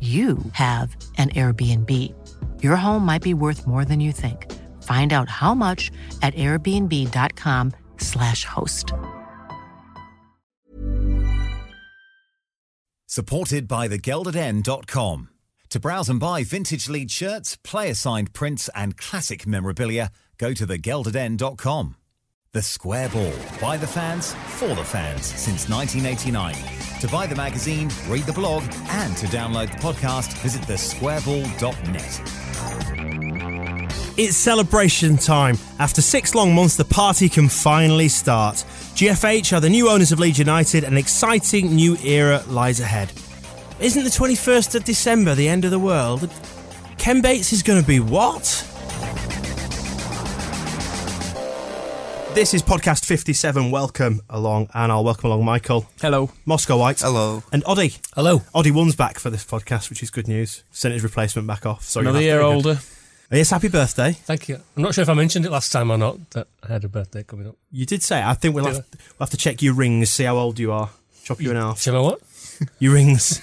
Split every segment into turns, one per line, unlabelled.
you have an Airbnb. Your home might be worth more than you think. Find out how much at airbnb.com/slash host.
Supported by thegeldeden.com. To browse and buy vintage lead shirts, player signed prints, and classic memorabilia, go to thegeldeden.com. The Square Ball. By the fans, for the fans, since 1989. To buy the magazine, read the blog, and to download the podcast, visit thesquareball.net.
It's celebration time. After six long months, the party can finally start. GFH are the new owners of Leeds United, an exciting new era lies ahead. Isn't the 21st of December the end of the world? Ken Bates is going to be what? This is podcast 57. Welcome along, and I'll welcome along Michael.
Hello.
Moscow White.
Hello.
And Oddie.
Hello.
Oddie one's back for this podcast, which is good news. Sent his replacement back off. So
Another year older.
Yes, happy birthday.
Thank you. I'm not sure if I mentioned it last time or not that I had a birthday coming up.
You did say. it. I think we'll have, we'll have to check your rings, see how old you are. Chop you in half.
Shall I what?
Your rings.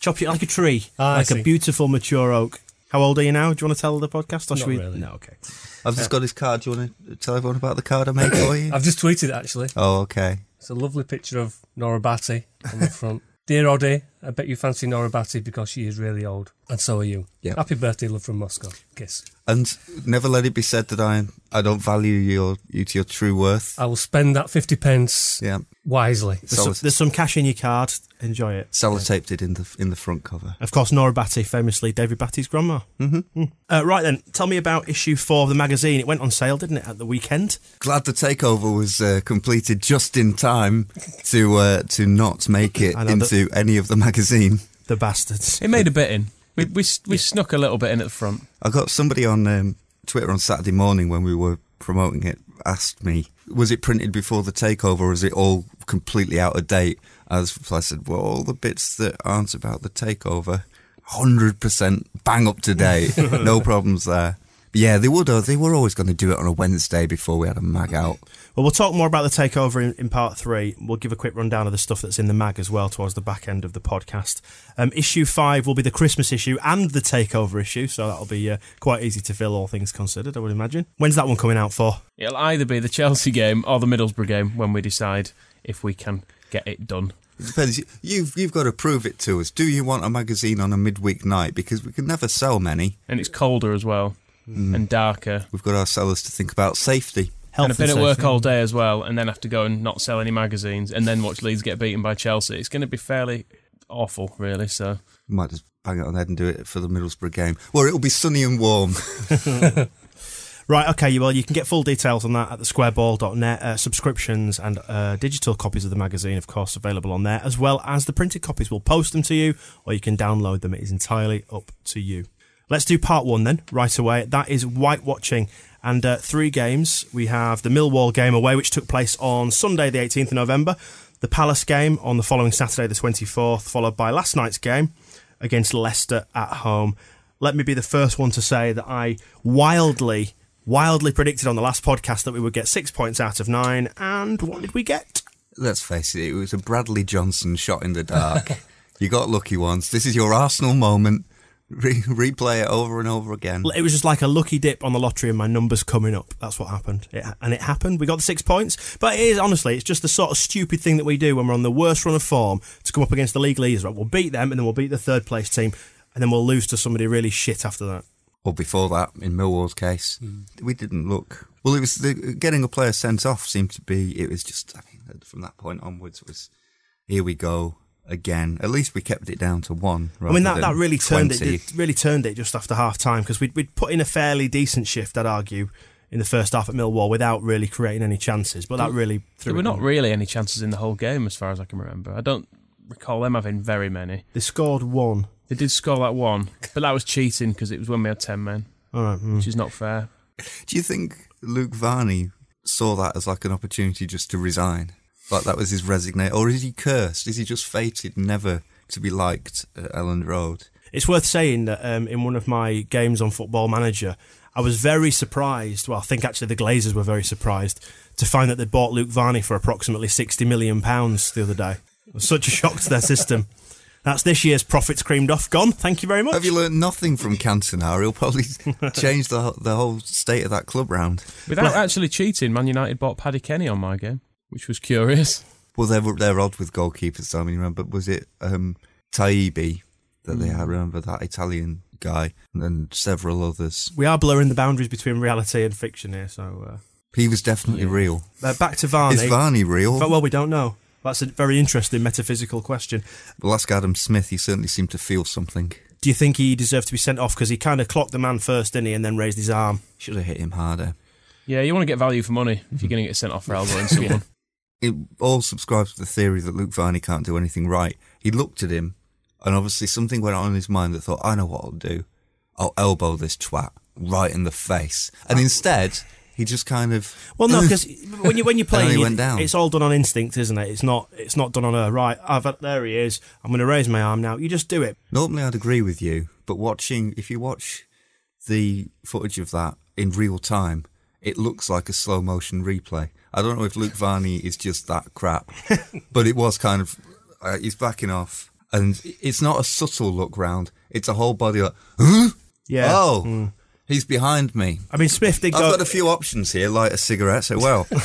Chop you like a tree,
Ah, I
like a beautiful mature oak. How old are you now? Do you want to tell the podcast? Or
Not
should we?
really.
No, okay.
I've just got his card. Do you want to tell everyone about the card I made for you?
I've just tweeted it actually.
oh, okay.
It's a lovely picture of Nora Batty on the front. Dear Oddie, I bet you fancy Nora Batty because she is really old. And so are you.
Yep.
Happy birthday, love from Moscow. Kiss.
And never let it be said that I I don't value your you to your true worth.
I will spend that 50 pence
Yeah.
wisely.
There's some, there's some cash in your card. Enjoy it.
sellotaped it in the in the front cover.
Of course, Nora Batty, famously David Batty's grandma. Mm-hmm. Uh, right then, tell me about issue four of the magazine. It went on sale, didn't it, at the weekend?
Glad the takeover was uh, completed just in time to uh, to not make it
I know that-
into any of the magazine.
The bastards.
It made a bit in. We we we snuck a little bit in at the front.
I got somebody on um, Twitter on Saturday morning when we were promoting it asked me, was it printed before the takeover or is it all completely out of date? As I said, well, all the bits that aren't about the takeover, 100% bang up to date. no problems there. But yeah, they would. uh, They were always going to do it on a Wednesday before we had a mag out.
Well, we'll talk more about the takeover in, in part three. We'll give a quick rundown of the stuff that's in the mag as well towards the back end of the podcast. Um, issue five will be the Christmas issue and the takeover issue, so that'll be uh, quite easy to fill, all things considered, I would imagine. When's that one coming out for?
It'll either be the Chelsea game or the Middlesbrough game when we decide if we can get it done.
It depends. You've you've got to prove it to us. Do you want a magazine on a midweek night? Because we can never sell many.
And it's colder as well and darker.
We've got our sellers to think about safety.
Health
and I've been at work all day as well, and then have to go and not sell any magazines, and then watch Leeds get beaten by Chelsea. It's going to be fairly awful, really. So
might just bang it on head and do it for the Middlesbrough game. Well, it'll be sunny and warm.
Right, okay, well, you can get full details on that at thesquareball.net. Uh, subscriptions and uh, digital copies of the magazine, of course, available on there, as well as the printed copies. We'll post them to you, or you can download them. It is entirely up to you. Let's do part one then, right away. That is White Watching. And uh, three games. We have the Millwall game away, which took place on Sunday, the 18th of November. The Palace game on the following Saturday, the 24th, followed by last night's game against Leicester at home. Let me be the first one to say that I wildly, wildly predicted on the last podcast that we would get six points out of nine. And what did we get?
Let's face it, it was a Bradley Johnson shot in the dark. you got lucky once. This is your Arsenal moment. Re- replay it over and over again.
It was just like a lucky dip on the lottery and my numbers coming up. That's what happened. It, and it happened. We got the six points. But it is, honestly, it's just the sort of stupid thing that we do when we're on the worst run of form to come up against the league leaders. Right? We'll beat them and then we'll beat the third place team and then we'll lose to somebody really shit after that.
Or before that, in Millwall's case, hmm. we didn't look. Well, it was the, getting a player sent off seemed to be. It was just. I mean, from that point onwards, it was here we go again. At least we kept it down to one.
I mean, that, that
than
really turned
20.
it. It really turned it just after half time because we'd, we'd put in a fairly decent shift, I'd argue, in the first half at Millwall without really creating any chances. But that really threw
There were
it
not
on.
really any chances in the whole game, as far as I can remember. I don't recall them having very many.
They scored one.
They did score that one, but that was cheating because it was when we had ten men,
All right. mm.
which is not fair.
Do you think Luke Varney saw that as like an opportunity just to resign? Like that was his resignation, or is he cursed? Is he just fated never to be liked at Elland Road?
It's worth saying that um, in one of my games on Football Manager, I was very surprised. Well, I think actually the Glazers were very surprised to find that they bought Luke Varney for approximately sixty million pounds the other day. It was such a shock to their system. That's this year's profits creamed off. Gone. Thank you very much.
Have you learned nothing from Cantona? He'll probably change the the whole state of that club round.
Without actually cheating, Man United bought Paddy Kenny on my game, which was curious.
Well, they're they're odd with goalkeepers. So I mean, remember was it um, Taibi that they had? Remember that Italian guy, and then several others.
we are blurring the boundaries between reality and fiction here. So
He was definitely real.
uh, uh, back to Varney.
Is Varney real?
But, well, we don't know. That's a very interesting metaphysical question.
Well, ask Adam Smith. He certainly seemed to feel something.
Do you think he deserved to be sent off because he kind of clocked the man first, didn't he, and then raised his arm?
Should have hit him harder.
Yeah, you want to get value for money if you're going to get sent off for elbowing someone.
It all subscribes to the theory that Luke Varney can't do anything right. He looked at him, and obviously something went on in his mind that thought, "I know what I'll do. I'll elbow this twat right in the face." And uh, instead, he just kind of
Well, no, because when you when you play,
And then he
you-
went down.
it's all done on instinct, isn't it? It's not it's not done on a right. I've there he is. I'm going to raise my arm now. You just do it.
Normally, I'd agree with you, but watching, if you watch the footage of that in real time, it looks like a slow motion replay. I don't know if Luke Varney is just that crap, but it was kind of, uh, he's backing off. And it's not a subtle look round, it's a whole body like, huh?
Yeah.
Oh,
Mm.
he's behind me.
I mean, Smith did
I've
go.
got a few options here, light a cigarette, so well.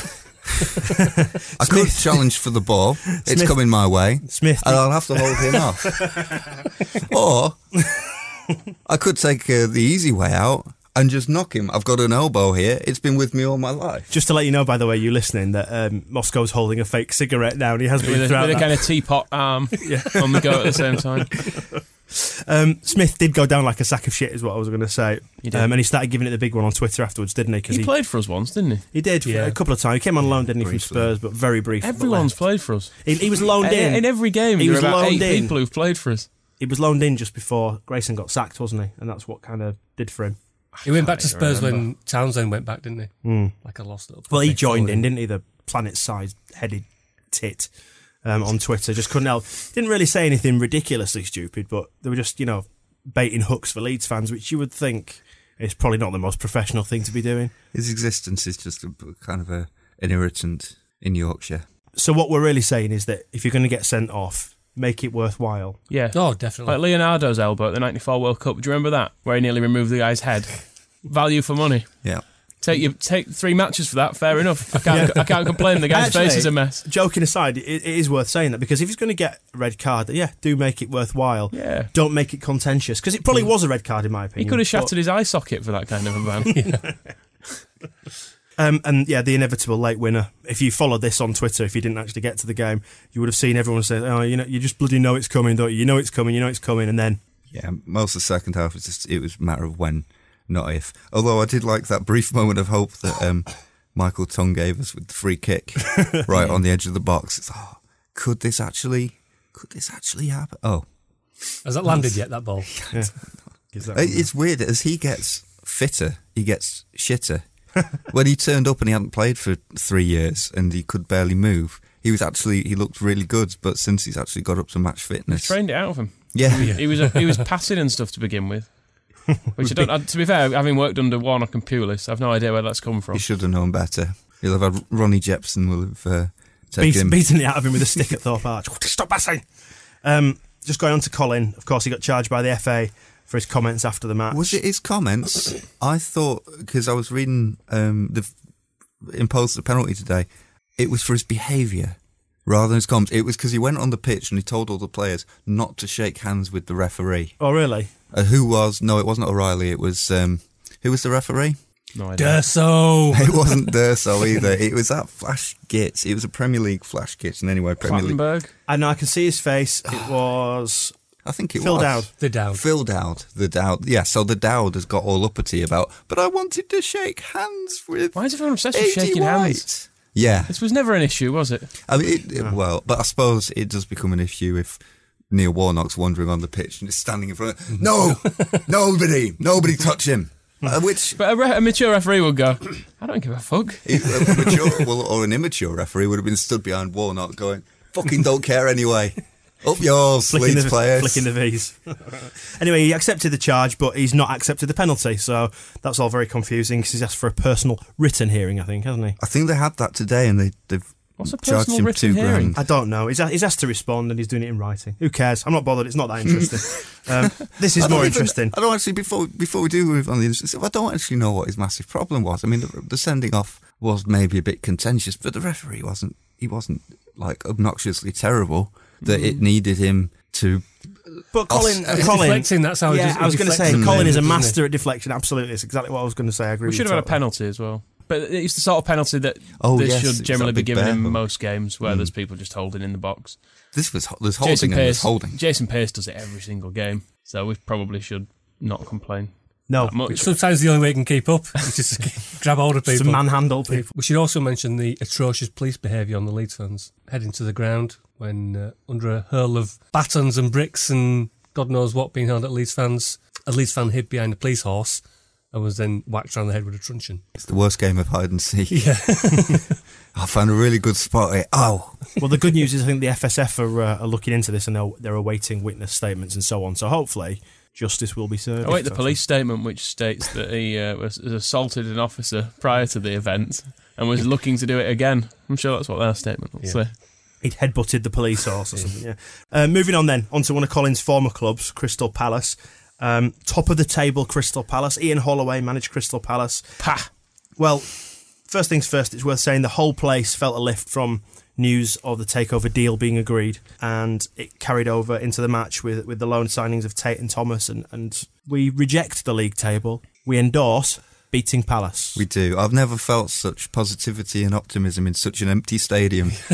I could challenge for the ball. It's
Smith-
coming my way.
Smith
And I'll have to hold him off. or I could take uh, the easy way out and just knock him. I've got an elbow here. It's been with me all my life.
Just to let you know, by the way, you listening, that um, Moscow's holding a fake cigarette now, and he has been
with, a, with a kind of teapot arm on the go at the same time.
Um, Smith did go down like a sack of shit, is what I was going to say.
He did.
Um, and he started giving it the big one on Twitter afterwards, didn't he? Because
He
he,
played for us once, didn't he?
he did
Yeah.
a couple of times. He came on loan, didn't he, from Spurs, but very brief.
Everyone's played for us.
He, he was loaned in.
In, in every game,
He was
are about eight
loaned in.
people who've played for us.
he was loaned in just before Grayson got sacked, wasn't he? And that's what kind of did for him.
He went back to
can't even
Spurs when Townsend went back, didn't he?
Mm.
Like a lost little.
Well, he joined in, didn't he? The planet-sized headed tit um, on Twitter. Just couldn't help. Didn't really say anything ridiculously stupid, but they were just, you know, baiting hooks for Leeds fans, which you would think is probably not the most professional thing to be doing.
His existence is just a, kind of a, an irritant in Yorkshire.
So what we're really saying is that if you're going to get sent off, make it worthwhile.
Yeah.
Oh, definitely.
Like Leonardo's elbow at the 94 World Cup. Do you remember that? Where he nearly removed the guy's head. Value for money.
Yeah.
Take you take three matches for that. Fair enough. I can't. I can't complain. The guy's
Actually,
face is a mess.
Joking aside, it, it is worth saying that because if he's going to get a red card, yeah, do make it worthwhile.
Yeah.
Don't make it contentious because it probably was a red card in my opinion.
He could have
but-
shattered his eye socket for that kind of a ban.
Um, and yeah, the inevitable late winner. If you followed this on Twitter, if you didn't actually get to the game, you would have seen everyone say, "Oh, you know, you just bloody know it's coming, don't you? You know it's coming, you know it's coming." And then
Yeah, most of the second half was just it was a matter of when, not if. Although I did like that brief moment of hope that um, Michael Tonge gave us with the free kick right on the edge of the box. It's, oh, could this actually? Could this actually happen? Oh,
Has that landed yet? That ball.
Gives that
it's weird as he gets fitter, he gets shitter. when he turned up and he hadn't played for three years and he could barely move, he was actually he looked really good. But since he's actually got up to match fitness,
Trained it out of him.
yeah,
He was he was passing and stuff to begin with. Which I don't. uh, To be fair, having worked under Warnock and Pulis, I've no idea where that's come from.
he should have known better. You'll have had Ronnie Jepson will have uh, taken
beat,
him.
beating it out of him with a stick at Thorpe Arch. Stop passing. Um, just going on to Colin. Of course, he got charged by the FA for his comments after the match.
Was it his comments? I thought because I was reading um, the imposed the penalty today. It was for his behaviour rather than his comments. It was because he went on the pitch and he told all the players not to shake hands with the referee.
Oh, really?
Uh, who was? No, it wasn't O'Reilly. It was um, who was the referee?
No idea.
D'Urso.
It wasn't D'Urso either. It was that Flash Gitz. It was a Premier League Flash Gitz. And anyway, Premier League.
Clattenburg.
I know. I can see his face. It was
I think it
Phil
was
Dowd.
The Dowd.
Phil Dowd, the Dowd. Yeah, so the Dowd has got all uppity about. But I wanted to shake hands with.
Why is everyone obsessed with shaking
White.
hands?
Yeah,
This was never an issue, was it?
I mean, it, it- well, but I suppose it does become an issue if Neil Warnock's wandering on the pitch and is standing in front. of No, nobody, nobody touch him. Uh, which
But a, re- a mature referee would go, I don't give a fuck.
if a mature well, or an immature referee would have been stood behind Warnock going, "Fucking don't care anyway." Up yours,
flicking
Leeds
the,
players.
flicking the V's. anyway, he accepted the charge, but he's not accepted the penalty. So that's all very confusing because he's asked for a personal written hearing, I think, hasn't he?
I think they had that today, and they, they've
What's a
charged
personal
him
written
two
hearing?
grand.
I don't know. He's, he's asked to respond and he's doing it in writing. Who cares? I'm not bothered. It's not that interesting. um, this is more
even-
interesting.
I don't actually before before we do move on the other- I don't actually know what his massive problem was. I mean, the, the sending off was maybe a bit contentious, but the referee wasn't. He wasn't like obnoxiously terrible that it needed him to.
But Colin,
I'll-
uh, Colin
deflecting, that's how he
yeah,
just-
I was going to say, Colin is a master at deflection. Absolutely, it's exactly what I was going to say. I agree.
We should
you
have had a penalty as well. But it's the sort of penalty that
Oh,
this
yes,
should generally be given in most games where there's people just holding in the box.
This was there's
Jason
holding and there's
Pearce,
holding.
Jason Pearce does it every single game, so we probably should not complain.
No,
that much.
Sometimes the only way you can keep up is just grab hold of
just to
people.
manhandle people.
We should also mention the atrocious police behaviour on the Leeds fans heading to the ground when, uh, under a hurl of batons and bricks and God knows what being hurled at Leeds fans, a Leeds fan hid behind a police horse and was then whacked around the head with a truncheon.
It's the worst game of hide and seek.
Yeah.
I found a really good spot. Here. Oh,
Well, the good news is I think the FSF are, uh, are looking into this and they're, they're awaiting witness statements and so on. So hopefully justice will be served.
Oh wait, the police statement which states that he uh, was, was assaulted an officer prior to the event and was looking to do it again. I'm sure that's what their statement will
Yeah.
say.
He'd headbutted the police horse or something. Yeah. Uh, moving on then, onto one of Colin's former clubs, Crystal Palace. Um, top of the table, Crystal Palace. Ian Holloway managed Crystal Palace.
Pah!
Well, first things first, it's worth saying the whole place felt a lift from news of the takeover deal being agreed, and it carried over into the match with with the loan signings of Tate and Thomas, and, and we reject the league table. We endorse beating Palace.
we do. I've never felt such positivity and optimism in such an empty stadium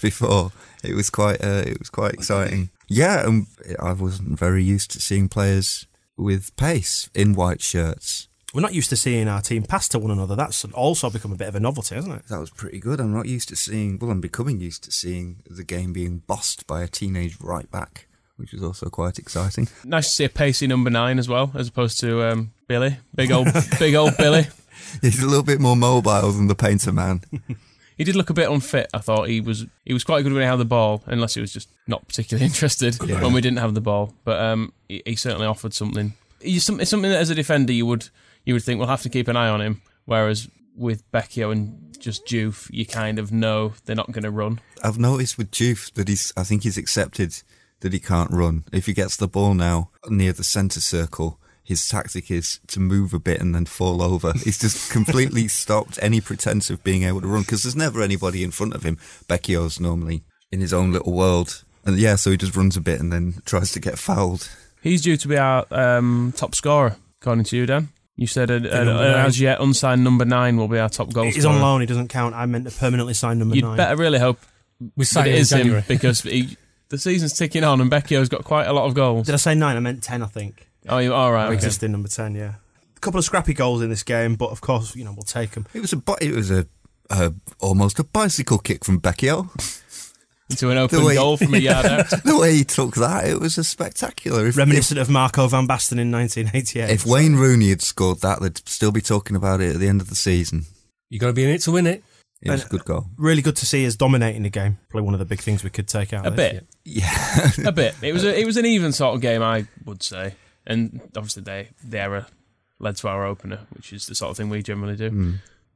before. It was quite. Uh, it was quite exciting. Yeah, and I wasn't very used to seeing players with pace in white shirts.
We're not used to seeing our team pass to one another. That's also become a bit of a novelty, hasn't it?
That was pretty good. I'm not used to seeing. Well, I'm becoming used to seeing the game being bossed by a teenage right back, which is also quite exciting.
Nice to see a pacey number nine as well, as opposed to um, Billy, big old, big old Billy.
He's a little bit more mobile than the painter man.
He did look a bit unfit. I thought he was he was quite good when he had the ball, unless he was just not particularly interested when we didn't have the ball. But um, he, he certainly offered something. He's some, it's something that as a defender you would you would think we'll have to keep an eye on him. Whereas with Becchio and just Juve, you kind of know they're not going to run.
I've noticed with Juve that he's. I think he's accepted that he can't run. If he gets the ball now near the centre circle, his tactic is to move a bit and then fall over. He's just completely stopped any pretense of being able to run because there's never anybody in front of him. Becchio's normally in his own little world, and yeah, so he just runs a bit and then tries to get fouled.
He's due to be our um, top scorer, according to you, Dan. You said a, a,
number
a- as yet unsigned number nine will be our top goal
He's on loan. He doesn't count. I meant to permanently sign number
You'd
nine.
better really hope
We
that
signed
it
him in
is him because he, the season's ticking on and Becchio's got quite a lot of goals.
Did I say nine? I meant ten. I think.
Oh, you all right? Okay.
existing number ten. Yeah. A couple of scrappy goals in this game, but of course, you know, we'll take them.
It was a. It was a. a almost a bicycle kick from Becchio.
Into an open
way-
goal from a yard out.
the way he took that, it was a spectacular. If, if,
Reminiscent of Marco van Basten in 1988.
if Wayne Rooney had scored that, they'd still be talking about it at the end of the season.
you got to be in it to win it.
It was a good goal.
really good to see us dominating the game. Probably one of the big things we could take out.
A
of this.
bit,
Yeah.
a bit. It was a, it was an even sort of game, I would say, and obviously they the error led to our opener, which is the sort of thing we generally do. Hmm.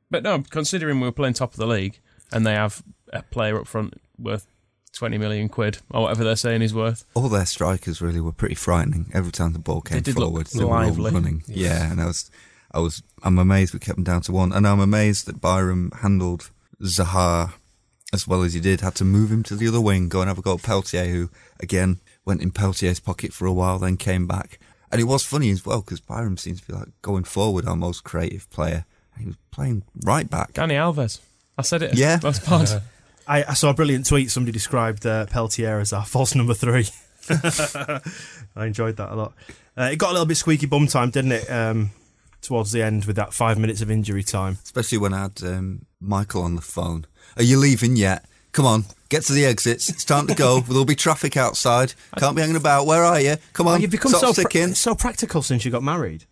But no, considering we were playing top of the league and they have a player up front worth twenty million quid or whatever they're saying he's worth.
All their strikers really were pretty frightening. Every time the ball came
did look
forward, they were all
lively.
running. Yeah, and I was, I was, I'm amazed we kept them down to one, and I'm amazed that Byram handled Zaha as well as he did. Had to move him to the other wing, go and have a go at Peltier, who again went in Peltier's pocket for a while, then came back. And it was funny as well because Byram seems to be like going forward, our most creative player. He was playing right back.
Dani Alves. I said it.
Yeah.
That's pod.
I, I saw a brilliant tweet. Somebody described uh, Peltier as our false number three. I enjoyed that a lot. Uh, it got a little bit squeaky bum time, didn't it? Um, towards the end with that five minutes of injury time.
especially when I had um, Michael on the phone. Are you leaving yet? Come on, get to the exits. It's time to go. There'll be traffic outside. Can't be hanging about. Where are you? Come on,
Oh, you've become so pra- so practical since you got married.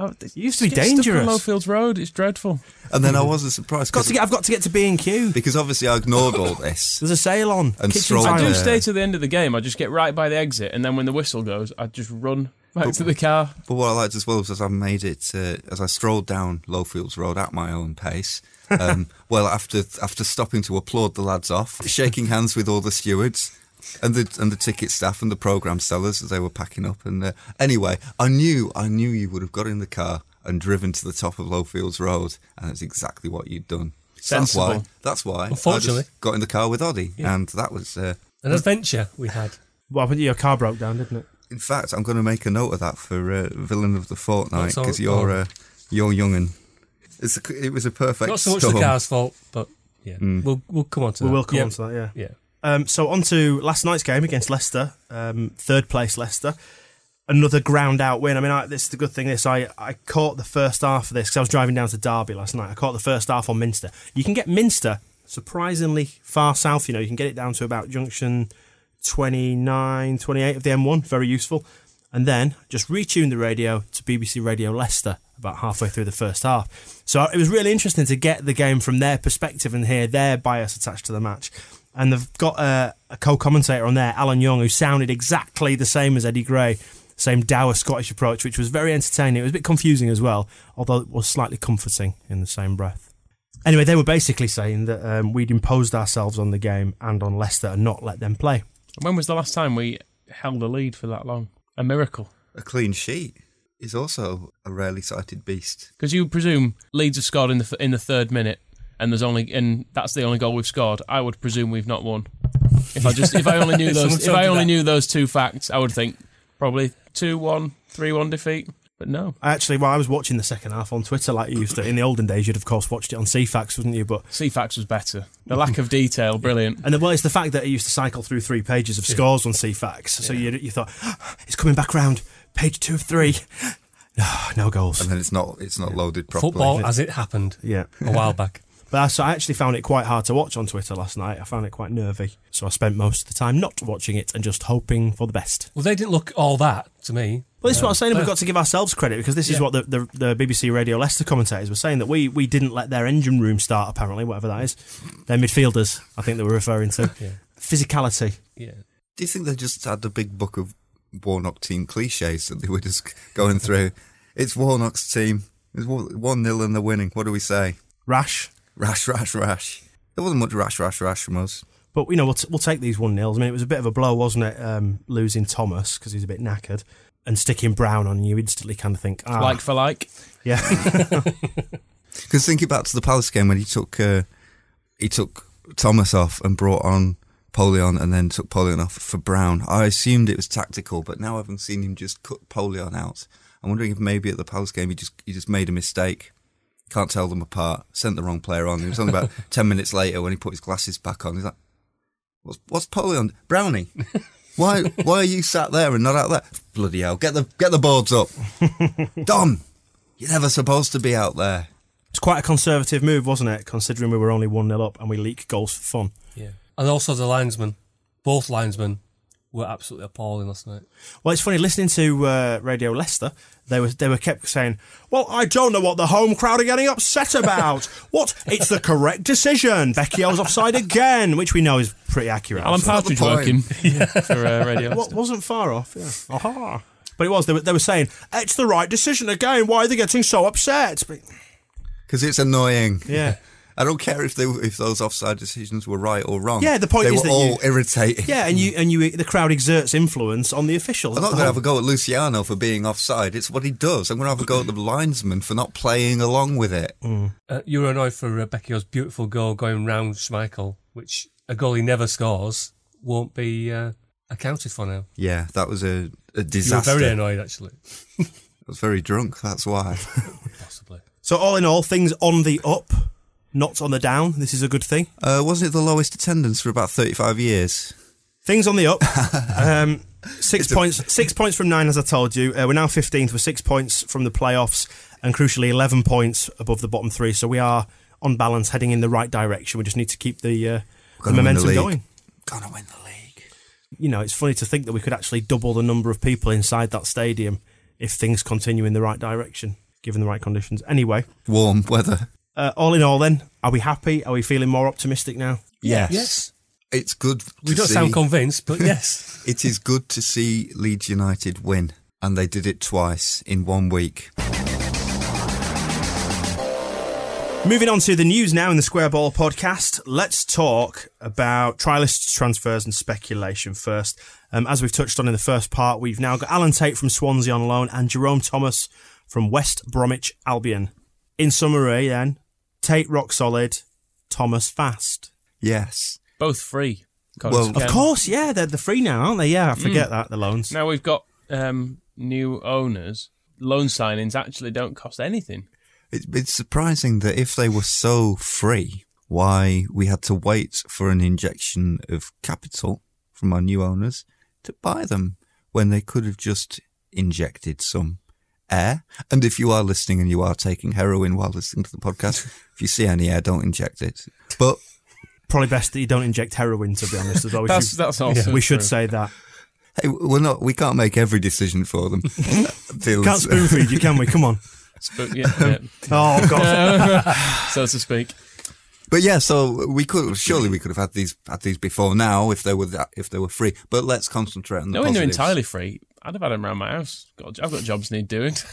Oh,
It used to be
get stuck on
dangerous.
Lowfields Road. It's dreadful.
and then I wasn't surprised
Got
'cause-
to get, I've got to get to B and Q.
because obviously I ignored all this.
There's a sale on.
And strolled
I do
Yeah.
stay to the end of the game. I just get right by the exit, and then when the whistle goes, I just run back to the car.
But what I liked as well was as I made it uh, as I strolled down Lowfields Road at my own pace. Um, well, after after stopping to applaud the lads off, shaking hands with all the stewards and the and the ticket staff and the program sellers as they were packing up. And uh, anyway, I knew I knew you would have got in the car and driven to the top of Lowfields Road, and that's exactly what you'd done. That's why. That's why. I
Unfortunately.
just got in the car with Oddie, and that was. Uh,
An adventure we had.
Well, but your car broke down, didn't it?
In fact, I'm going to make a note of that for uh, villain of the fortnight because you're uh, you're young and it's a, it was a perfect.
Not so much
storm.
the car's fault, but yeah, we'll we'll come on to
We
that.
will come
Yeah.
on to that, yeah.
Yeah.
Um, so on to last night's game against Leicester, um, third place Leicester. Another ground out win. I mean, I, this is the good thing. This I, I caught the first half of this because I was driving down to Derby last night. I caught the first half on Minster. You can get Minster surprisingly far south. You know, you can get it down to about junction 29, 28 of the M1. Very useful. And then just retune the radio to BBC Radio Leicester about halfway through the first half. So it was really interesting to get the game from their perspective and hear their bias attached to the match. And they've got a, a co-commentator on there, Alan Young, who sounded exactly the same as Eddie Gray, same dour Scottish approach, which was very entertaining. It was a bit confusing as well, although it was slightly comforting in the same breath. Anyway, they were basically saying that um, we'd imposed ourselves on the game and on Leicester and not let them play.
When was the last time we held a lead for that long? A miracle.
A clean sheet is also a rarely sighted beast.
Because you would presume Leeds have scored in the in the third minute, and there's only and that's the only goal we've scored. I would presume we've not won. If I just if I only knew those if I only
that.
knew those two facts, I would think probably two one, three one defeat. But no,
Actually, while I was watching the second half on Twitter, like you used to in the olden days, you'd of course watched it on Ceefax, wouldn't you? But
Ceefax was better. The lack of detail, brilliant.
and the, well, it's the fact that it used to cycle through three pages of scores on Ceefax. So you you thought it's coming back round page two of three. No, no goals.
And then it's not it's not loaded properly.
Football as it happened
Yeah.
a while back.
But I, so I actually found it quite hard to watch on Twitter last night. I found it quite nervy. So I spent most of the time not watching it and just hoping for the best.
Well, they didn't look all that to me.
Well, this is what I'm saying. We've got to give ourselves credit because this is
Yeah.
what the, the, the BBC Radio Leicester commentators were saying that we, we didn't let their engine room start, apparently, whatever that is. Their midfielders, I think they were referring to.
Yeah.
Physicality.
Yeah.
Do you think they just had a big book of Warnock team cliches that they were just going through? It's Warnock's team. It's one 0 and they're winning. What do we say?
Rash.
Rash, rash, rash. There wasn't much rash, rash, rash from us.
But, you know, we'll, t- we'll take these 1 nils. I mean, it was a bit of a blow, wasn't it? Um, losing Thomas because he's a bit knackered and sticking Brown on you instantly kind of think, ah,
Like for like.
yeah.
Because thinking back to the Palace game when he took uh, he took Thomas off and brought on Poleon and then took Poleon off for Brown, I assumed it was tactical, but now having seen him just cut Poleon out, I'm wondering if maybe at the Palace game he just he just made a mistake. Can't tell them apart. Sent the wrong player on. It was only about ten minutes later when he put his glasses back on. He's like, "What's what's on Brownie? Why why are you sat there and not out there? Bloody hell! Get the get the boards up, Dom. You're never supposed to be out there."
It's quite a conservative move, wasn't it? Considering we were only 1 0 up and we leak goals for fun.
Yeah. And also the linesmen, both linesmen were absolutely appalling last night.
Well, it's funny listening to uh, Radio Leicester. They were they were kept saying, "Well, I don't know what the home crowd are getting upset about. what? It's the correct decision. Becky Becchio's offside again, which we know is pretty accurate.
Alan
actually.
Partridge
point.
working for uh, Radio.
What wasn't far off. Yeah. Aha. But it was. They were, they were saying it's the right decision again. Why are they getting so upset?
Because it's annoying.
yeah.
I don't care if they if those offside decisions were right or wrong.
Yeah, the point
they
is
were
that
all
you-
irritating.
Yeah, and you and you the crowd exerts influence on the officials.
I'm not going to have a go at Luciano for being offside. It's what he does. I'm going to have a go at the linesman for not playing along with it.
Uh, you were annoyed for uh, Becchio's beautiful goal going round Schmeichel, which a goal he never scores won't be uh, accounted for now.
Yeah, that was a, a
You were
disaster.
very annoyed, actually.
I was very drunk. That's why.
Possibly.
So all in all, things on the up, not on the down. This is a good thing.
Uh, wasn't it the lowest attendance for about 35 years?
Things on the up. um, six points. Six points from nine, as I told you. Uh, we're now fifteenth with six points from the playoffs, and crucially, eleven points above the bottom three. So we are on balance, heading in the right direction. We just need to keep the uh, the momentum
league.
going.
Gonna win the league.
You know, it's funny to think that we could actually double the number of people inside that stadium if things continue in the right direction, given the right conditions. Anyway,
Warm weather.
Uh, all in all, then, are we happy? Are we feeling more optimistic now?
Yes.
Yes.
It's good.
We don't
see-
sound convinced, but yes.
It is good to see Leeds United win, and they did it twice in one week.
Moving on to the news now in the Square Ball podcast, let's talk about trialists, transfers, and speculation first. Um, as we've touched on in the first part, we've now got Alan Tate from Swansea on loan and Jerome Thomas from West Bromwich Albion. In summary, then, Tate rock solid, Thomas fast.
Yes.
Both free.
Well,
Of course, yeah, they're the free now, aren't they? Yeah, I forget that the loans.
Now we've got um, new owners. Loan signings actually don't cost anything.
It, it's surprising that if they were so free, why we had to wait for an injection of capital from our new owners to buy them when they could have just injected some air. And if you are listening and you are taking heroin while listening to the podcast, if you see any air, don't inject it. But
Probably best that you don't inject heroin, to be honest, as well. We
That's
should-
that's also
we should
true.
say that.
hey, we're not, we can't make every decision for them.
Can't spoon feed you, can we? Come on.
Spook- yeah, yeah.
Oh, God.
so to speak.
But yeah, so we could surely we could have had these had these before now if they were that, if they were free. But let's concentrate on the
Knowing they're entirely free, I'd have had him around my house. Got, I've got jobs need doing.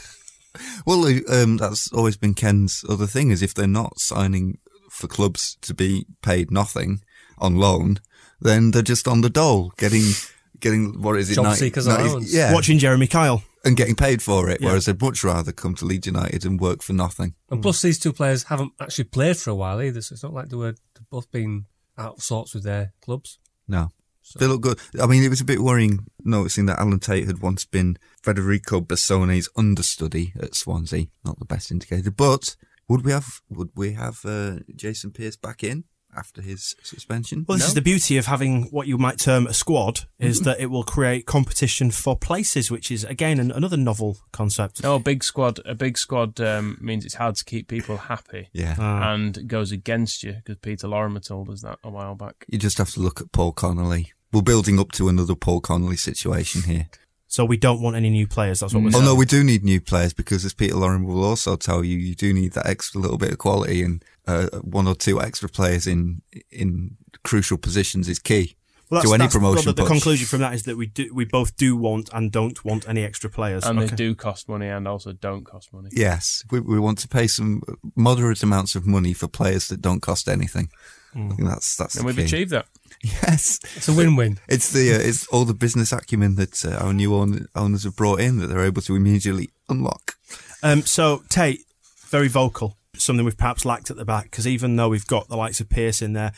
Well, um, that's always been Ken's other thing is if they're not signing for clubs to be paid nothing on loan, then they're just on the dole getting getting what is it?
Job
90
seekers
90
allowance.
yeah,
Watching Jeremy Kyle.
and getting paid for it.
Yeah.
Whereas they'd much rather come to Leeds United and work for nothing.
And plus, these two players haven't actually played for a while either, so it's not like they were both been out of sorts with their clubs.
No. They look good. I mean, it was a bit worrying noticing that Alan Tate had once been Federico Bessone's understudy at Swansea. Not the best indicator, but would we have would we have uh, Jason Pearce back in after his suspension?
Well, this
No?
is the beauty of having what you might term a squad, is that it will create competition for places, which is again an, another novel concept.
No, a big squad. A big squad um, means it's hard to keep people happy.
yeah.
and goes against you because Peter Lorimer told us that a while back.
You just have to look at Paul Connolly. We're building up to another Paul Connolly situation here.
So we don't want any new players. That's what we're
Oh
saying.
no, we do need new players because, as Peter Lauren will also tell you, you do need that extra little bit of quality, and uh, one or two extra players in in crucial positions is key
Well,
to
that's-
any
that's- well,
promotion.
the, the conclusion from that is that we do, we both do want and don't want any extra players.
And
Okay.
they do cost money and also don't cost money.
Yes, we, we want to pay some moderate amounts of money for players that don't cost anything. I think that's that's
And
the
we've
key.
achieved that.
Yes,
It's a win-win.
it's the uh, it's all the business acumen that uh, our new own, owners have brought in that they're able to immediately unlock.
Um, so Tate, very vocal, something we've perhaps lacked at the back because even though we've got the likes of Pearce in there,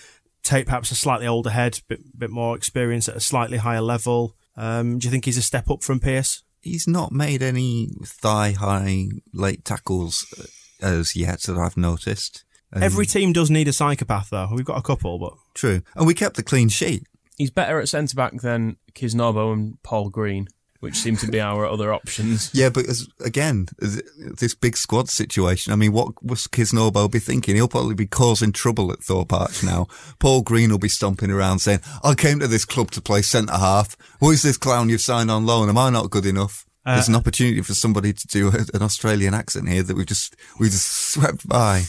Tate perhaps a slightly older head, bit bit more experience at a slightly higher level. Um, do you think he's a step up from Pearce?
He's not made any thigh high late tackles uh, as yet that I've noticed. Um,
Every team does need a psychopath, though. We've got a couple, but
true, and we kept the clean sheet.
He's better at centre back than Kisnorbo and Paul Green, which seem to be our other options.
Yeah, but as, again, this big squad situation. I mean, what was Kisnorbo be thinking? He'll probably be causing trouble at Thorpe Arch now. Paul Green will be stomping around saying, "I came to this club to play centre half. Who is this clown you've signed on loan? Am I not good enough?"
Uh,
There's an opportunity for somebody to do an Australian accent here that we just we just swept by.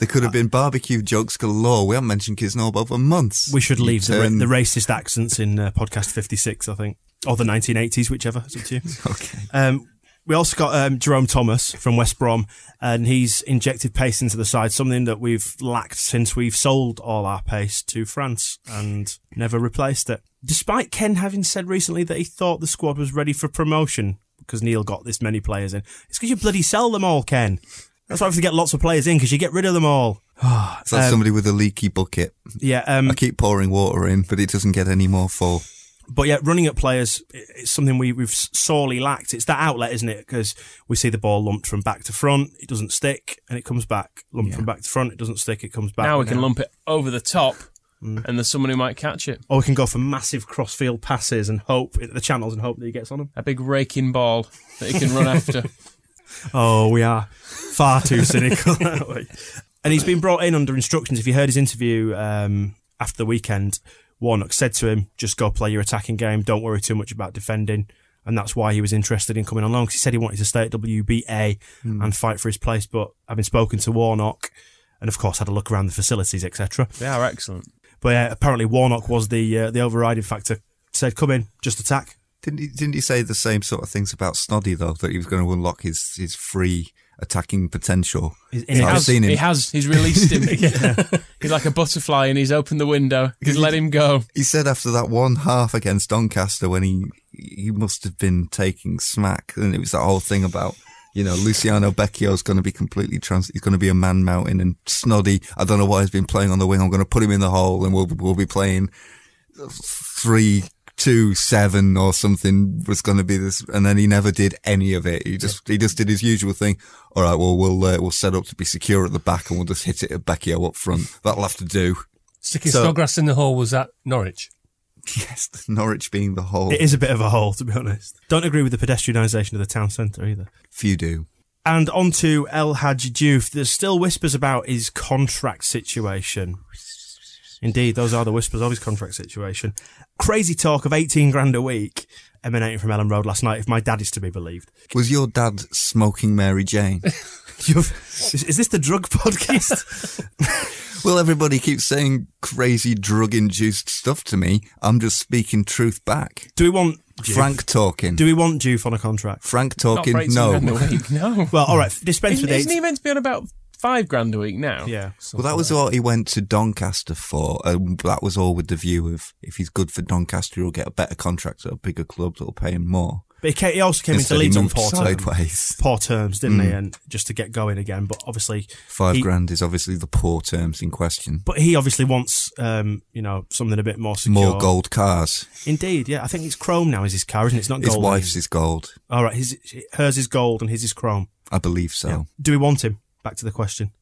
There could have been barbecue jokes galore. We haven't mentioned Kisnorbo for months.
we should leave the, ra- the racist accents in uh, podcast 56, I think, or the 1980s, whichever. It's up to you.
Okay.
Um, We also got um, Jerome Thomas from West Brom, and he's injected pace into the side, something that we've lacked since we've sold all our pace to France and never replaced it. Despite Ken having said recently that he thought the squad was ready for promotion because Neil got this many players in, it's because you bloody sell them all, Ken. That's why we have to get lots of players in because you get rid of them all.
It's like
Um,
somebody with a leaky bucket.
Yeah, um,
I keep pouring water in, but it doesn't get any more full.
But yeah, running at players is something we, we've sorely lacked. It's that outlet, isn't it? Because we see the ball lumped from back to front, it doesn't stick, and it comes back. Lumped from back to front, it doesn't stick, it comes back.
now we can lump it over the top, and there's someone who might catch it.
Or we can go for massive cross-field passes and hope the channels and hope that he gets on them.
A big raking ball that he can run after.
Oh, we are far too cynical, aren't we? And he's been brought in under instructions. If you heard his interview um, after the weekend, Warnock said to him, "Just go play your attacking game. Don't worry too much about defending." And that's why he was interested in coming along. 'cause he said he wanted to stay at WBA and fight for his place. But having spoken to Warnock, and of course had a look around the facilities, etc.
They are excellent.
But uh, apparently Warnock was the uh, the overriding factor. Said, "Come in, just attack."
Didn't he, didn't he say the same sort of things about Snoddy though? That he was going to unlock his his free attacking potential. I've
has,
seen him.
he has. He's released him. He's like a butterfly, and he's opened the window. He's let him go.
He said after that one half against Doncaster when he he must have been taking smack, and it was that whole thing about you know Luciano Becchio's going to be completely trans. He's going to be a man mountain and Snoddy. I don't know why he's been playing on the wing. I'm going to put him in the hole, and we'll we'll be playing three. Two seven or something was going to be this, and then he never did any of it. He just he just did his usual thing. All right, well we'll uh, we'll set up to be secure at the back, and we'll just hit it at Becchio up front. That'll have to do.
Sticking
So-
Snodgrass in the hole was at Norwich.
Yes, Norwich being the hole.
It is a bit of a hole, to be honest. Don't agree with the pedestrianisation of the town centre either.
Few do.
And on to El Hadji Diouf. There's still whispers about his contract situation. Indeed, those are the whispers of his contract situation. Crazy talk of 18 grand a week emanating from Elland Road last night, if my dad is to be believed.
Was your dad smoking Mary Jane?
Is, is this the drug podcast?
well, everybody keeps saying crazy drug induced stuff to me. I'm just speaking truth back.
Do we want Diouf?
Frank talking.
Do we want Diouf on a contract?
Frank talking.
for 18
No.
grand a week, no.
Well, all right, dispense
Isn't,
with
isn't he meant to be on about five grand a week now?
Yeah.
Well, that was what he went to Doncaster for. Um, that was all with the view of if he's good for Doncaster, he'll get a better contract at a bigger club that'll pay him more.
But he, ca- he also came
Instead,
into
he
Leeds on
moved
poor terms. Poor terms, didn't he?
Mm.
And just to get going again. But obviously,
Five
he-
grand is obviously the poor terms in question.
But he obviously wants, um, you know, something a bit more secure.
More gold cars.
Indeed, yeah. I think it's chrome now is his car, isn't it? It's not
His
gold.
wife's is gold.
All right, his, hers is gold and his is chrome.
I believe so.
Do we want him? Back to the question.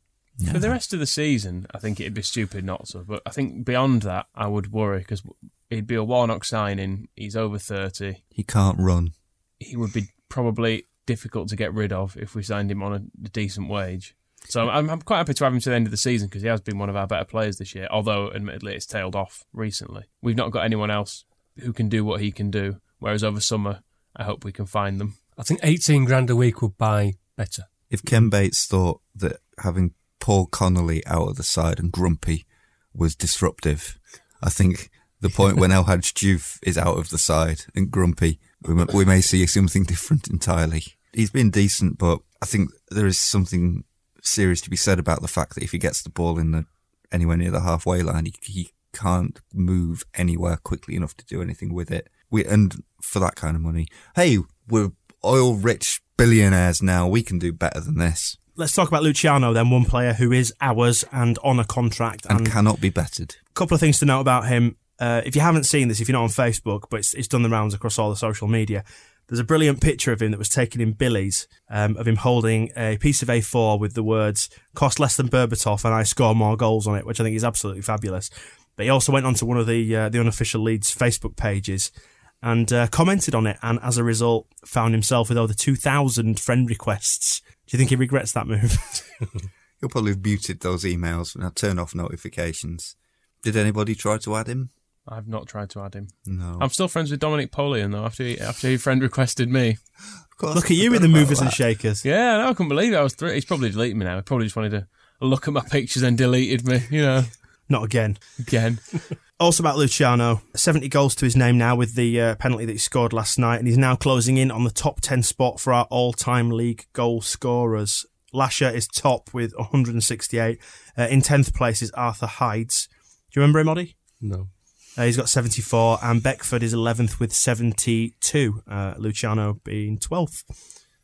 For the rest of the season, I think it'd be stupid not to. But I think beyond that, I would worry because he'd be a Warnock signing. He's over 30.
He can't run.
He would be probably difficult to get rid of if we signed him on a, a decent wage. So I'm, I'm quite happy to have him to the end of the season because he has been one of our better players this year. Although, admittedly, it's tailed off recently. We've not got anyone else who can do what he can do. Whereas over summer, I hope we can find them.
I think 18 grand a week would buy better.
If Ken Bates thought that having Paul Connolly out of the side and grumpy was disruptive, I think the point when El Hadj Diouf is out of the side and grumpy, we may, we may see something different entirely. He's been decent, but I think there is something serious to be said about the fact that if he gets the ball in the anywhere near the halfway line, he, he can't move anywhere quickly enough to do anything with it. We and for that kind of money, hey, we're oil rich billionaires now. We can do better than this
Let's talk about Luciano then, one player who is ours and on a contract.
and
And,
cannot be bettered.
a couple of things to note about him. Uh, if you haven't seen this, if you're not on Facebook, but it's, it's done the rounds across all the social media, there's a brilliant picture of him that was taken in Billy's, um, of him holding a piece of A4 with the words, cost less than Berbatov and I score more goals on it, which I think is absolutely fabulous. But he also went onto one of the, uh, the unofficial Leeds Facebook pages and uh, commented on it, and as a result, found himself with over 2,000 friend requests. Do you think he regrets that move?
He'll probably have muted those emails and turn off notifications. Did anybody try to add him?
I've not tried to add him.
No.
I'm still friends with Dominic Poleon though. After he, after he friend requested me.
Of course,
Look at you in the
about
movers and shakers.
Yeah, no, I couldn't believe it. I was thr he's probably deleted me now. He probably just wanted to look at my pictures and deleted me. You know,
Not again.
again.
Also about Luciano, 70 goals to his name now with the uh, penalty that he scored last night, and he's now closing in on the top 10 spot for our all-time league goal scorers. Lasher is top with 168. Uh, in 10th place is Arthur Hydes. Do you remember him, Oddie?
No.
Uh, he's got 74, and Beckford is 11th with 72, uh, Luciano being 12th.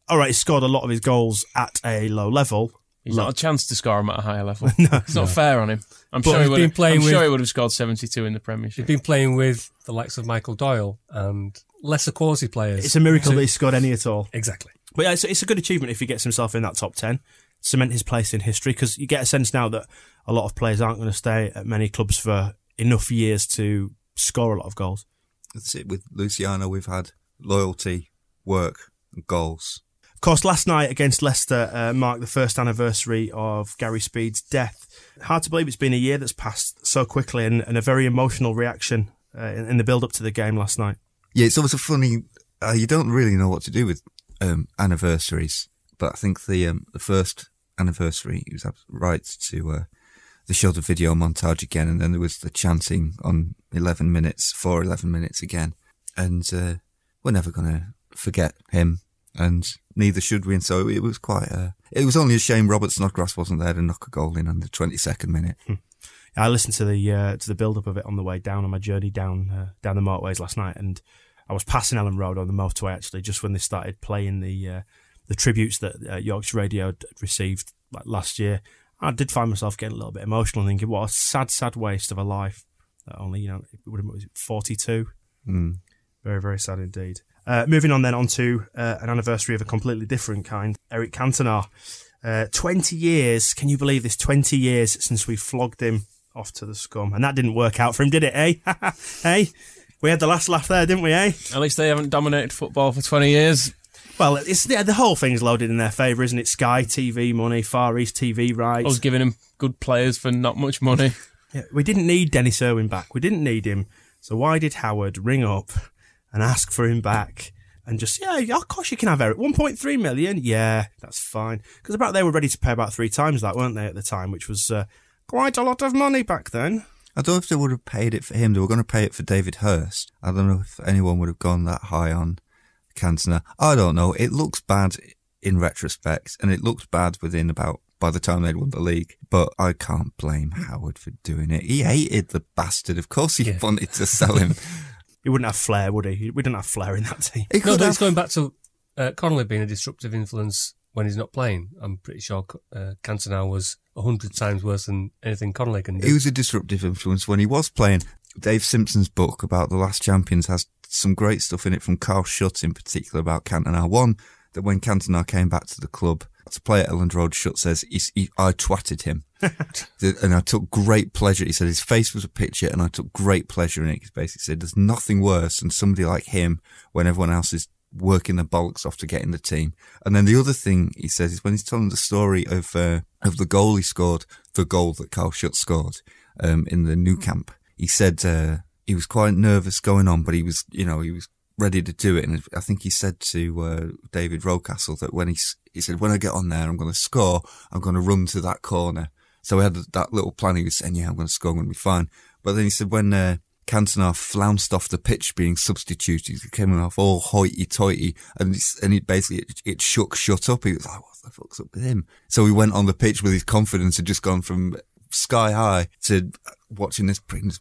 All right, he scored a lot of his goals at a low level.
He's not a chance to score him at a higher level.
No.
it's not fair on him. I'm
But
sure he
he's
would.
been playing
I'm sure he would have scored 72 in the Premiership.
He's been playing with the likes of Michael Doyle and lesser quality players.
It's a miracle
So-
that he scored any at all.
Exactly.
But yeah, it's, it's a good achievement if he gets himself in that top 10, cement his place in history, because you get a sense now that a lot of players aren't going to stay at many clubs for enough years to score a lot of goals.
That's it. With Luciano, we've had loyalty, work, and goals.
Course, last night against Leicester uh, marked the first anniversary of Gary Speed's death. Hard to believe it's been a year that's passed so quickly and, and a very emotional reaction uh, in, in the build up to the game last night.
Yeah, it's always a funny. Uh, you don't really know what to do with um, anniversaries, but I think the um, the first anniversary, he was right to. Uh, they the video montage again, and then there was the chanting on 11 minutes, for 11 minutes again. And uh, we're never going to forget him, and neither should we. And so it was quite. a, it was only a shame Robert Snodgrass wasn't there to knock a goal in on the 22nd minute.
I listened to the uh, to the build up of it on the way down on my journey down uh, down the motorways last night, and I was passing Elland Road on the motorway actually just when they started playing the uh, the tributes that uh, Yorkshire Radio had received like last year. I did find myself getting a little bit emotional, thinking, "What a sad, sad waste of a life." That only you know it would have it forty two.
Mm.
Very, very sad indeed. Uh, moving on then onto uh, an anniversary of a completely different kind. Eric Cantona. Uh, 20 years, can you believe this? 20 years since we flogged him off to the scum. And that didn't work out for him, did it, eh? hey? We had the last laugh there, didn't we, eh?
At least they haven't dominated football for 20 years.
Well, it's yeah, the whole thing's loaded in their favour, isn't it? Sky TV money, Far East TV rights.
I was giving him good players for not much money.
Yeah, we didn't need Denis Irwin back. We didn't need him. So why did Howard ring up and ask for him back and just, yeah, of course you can have Eric. 1.3 million? Yeah, that's fine. Because about they were ready to pay about three times that, weren't they, at the time, which was uh, quite a lot of money back then.
I don't know if they would have paid it for him. They were going to pay it for David Hirst. I don't know if anyone would have gone that high on Cantona. I don't know. It looks bad in retrospect, and it looked bad within about by the time they'd won the league. But I can't blame Howard for doing it. He hated the bastard. Of course, he
Yeah.
wanted to sell him.
He wouldn't have flair, would he? We didn't have flair in that team.
He
No,
could
but it's going back to uh, Connolly being a disruptive influence when he's not playing. I'm pretty sure uh, Cantona was a hundred times worse than anything Connolly can do.
He was a disruptive influence when he was playing. Dave Simpson's book about the last champions has some great stuff in it from Carl Shutt in particular about Cantona. One, that when Cantona came back to the club to play at Elland Road, Shutt says, he, he, I twatted him. and I took great pleasure. He said his face was a picture and I took great pleasure in it. He basically said there's nothing worse than somebody like him when everyone else is working their bollocks off to get in the team. And then the other thing he says is when he's telling the story of uh, of the goal he scored, the goal that Carl Shutt scored um, in the Nou Camp, he said uh, he was quite nervous going on, but he was, you know, he was ready to do it. And I think he said to uh, David Rocastle that when he he said when I get on there, I'm going to score. I'm going to run to that corner. So we had that little plan. He was saying, "Yeah, I'm going to score. I'm going to be fine." But then he said when uh, Cantona flounced off the pitch being substituted, he came off all hoity-toity, and and it basically it, it shook Shutt up. He was like, "What the fuck's up with him?" So he went on the pitch with his confidence had just gone from sky high to watching this print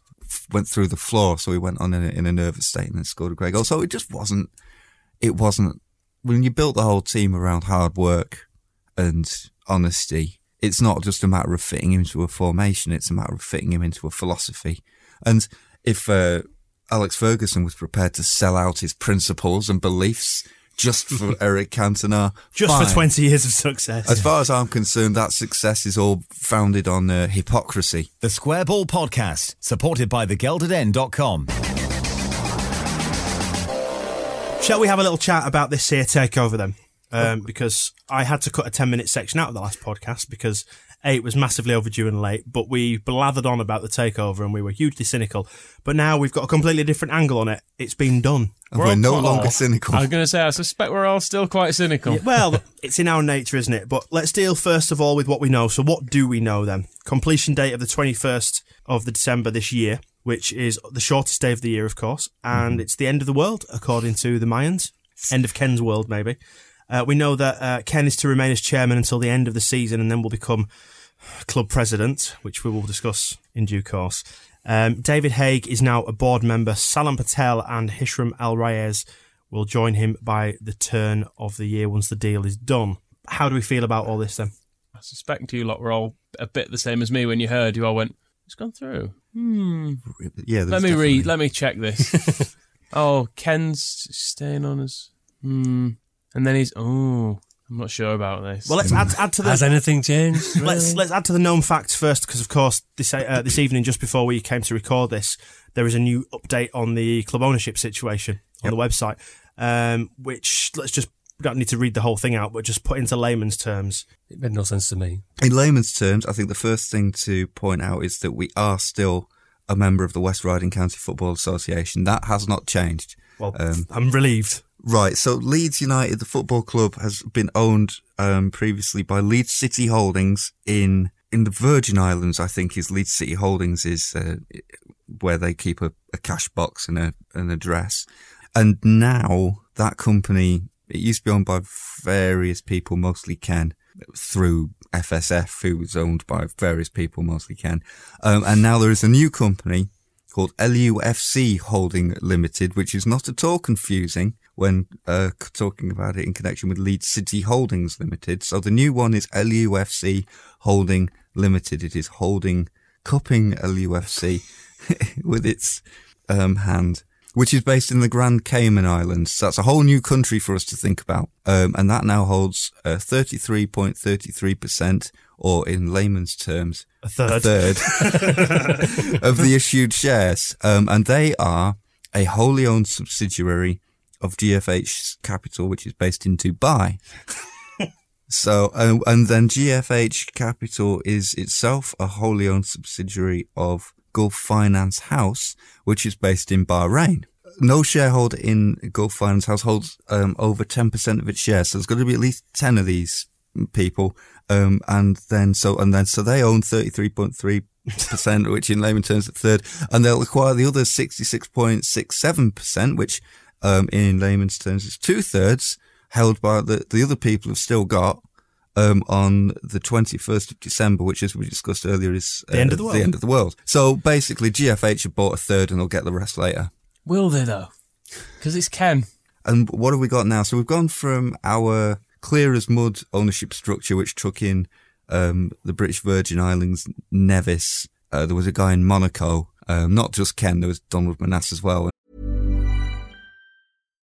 went through the floor. So he went on in a, in a nervous state and then scored a great goal. So it just wasn't. It wasn't when you built the whole team around hard work and honesty. It's not just a matter of fitting him into a formation. It's a matter of fitting him into a philosophy. And if uh, Alex Ferguson was prepared to sell out his principles and beliefs just for Eric Cantona,
Just
fine.
for 20 years of success.
As far as I'm concerned, that success is all founded on uh, hypocrisy.
The Square Ball Podcast, supported by thegeldeden.com.
Shall we have a little chat about this here takeover then? Um, because I had to cut a 10 minute section out of the last podcast because A, it was massively overdue and late, but we blathered on about the takeover and we were hugely cynical. But now we've got a completely different angle on it. It's been done.
And we're, no
all-
longer cynical.
I was going to say, I suspect we're all still quite cynical.
Yeah, well, it's in our nature, isn't it? But let's deal first of all with what we know. So, what do we know then? Completion date of the 21st of the December this year. which is the shortest day of the year, of course,
Mm-hmm.
and it's the end of the world, according to the Mayans. End of Ken's world, maybe. Uh, we know that uh, Ken is to remain as chairman until the end of the season and then will become club president, which we will discuss in due course. Um, David Haigh is now a board member. Salem Patel and Hisham Alrayes will join him by the turn of the year once the deal is done. How do we feel about all this then?
I suspect you lot were all a bit the same as me when you heard. You all went, "It's gone through." Hmm.
Yeah,
Let me
definitely-
read. Let me check this. oh, Ken's staying on as. Hmm. And then he's. Oh, I'm not sure about this.
Well, let's add, add to the
Has anything changed?
let's let's add to the known facts first, because of course this uh, this evening, just before we came to record this, there is a new update on the club ownership situation on the website, um, which let's just we don't need to read the whole thing out, but just put into layman's terms.
It made no sense to me.
In layman's terms, I think the first thing to point out is that we are still a member of the West Riding County Football Association. That has not changed.
Well,
Um,
I'm relieved.
Right. So Leeds United, the football club, has been owned um, previously by Leeds City Holdings in in the Virgin Islands. I think is Leeds City Holdings is uh, where they keep a, a cash box and a an address. And now that company, it used to be owned by various people, mostly Ken, through FSF, who was owned by various people, mostly Ken. Um, and now there is a new company called LUFC Holding Limited, which is not at all confusing when uh, talking about it in connection with Leeds City Holdings Limited. So the new one is LUFC Holding Limited. It is holding, cupping LUFC with its um, hand, which is based in the Grand Cayman Islands. So that's a whole new country for us to think about. Um, and that now holds uh, 33.33%, or in layman's terms,
A third.
a third of the issued shares. Um, and they are a wholly owned subsidiary of GFH Capital, which is based in Dubai. So, uh, and then GFH Capital is itself a wholly owned subsidiary of Gulf Finance House, which is based in Bahrain. No shareholder in Gulf Finance House holds um, over 10% of its shares. So there's got to be at least 10 of these people. Um, and then, so, and then, so they own 33.3%, which in layman terms is a third, and they'll acquire the other 66.67%, which, um, in layman's terms it's two thirds held by the, the other people have still got, um, on the 21st of December, which as we discussed earlier is uh,
The end of the world.
The end of the world. So basically GFH have bought a third and they'll get the rest later.
Will they though? Because it's Ken.
And what have we got now? So we've gone from our clear as mud ownership structure, which took in um, the British Virgin Islands, Nevis. Uh, there was a guy in Monaco, um, not just Ken. There was Donald Manass as well.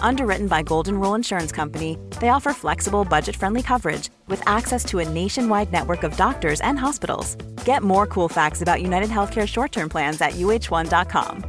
Underwritten by Golden Rule Insurance Company, they offer flexible, budget friendly coverage with access to a nationwide network of doctors and hospitals. Get more cool facts about United Healthcare short term plans at uh1.com.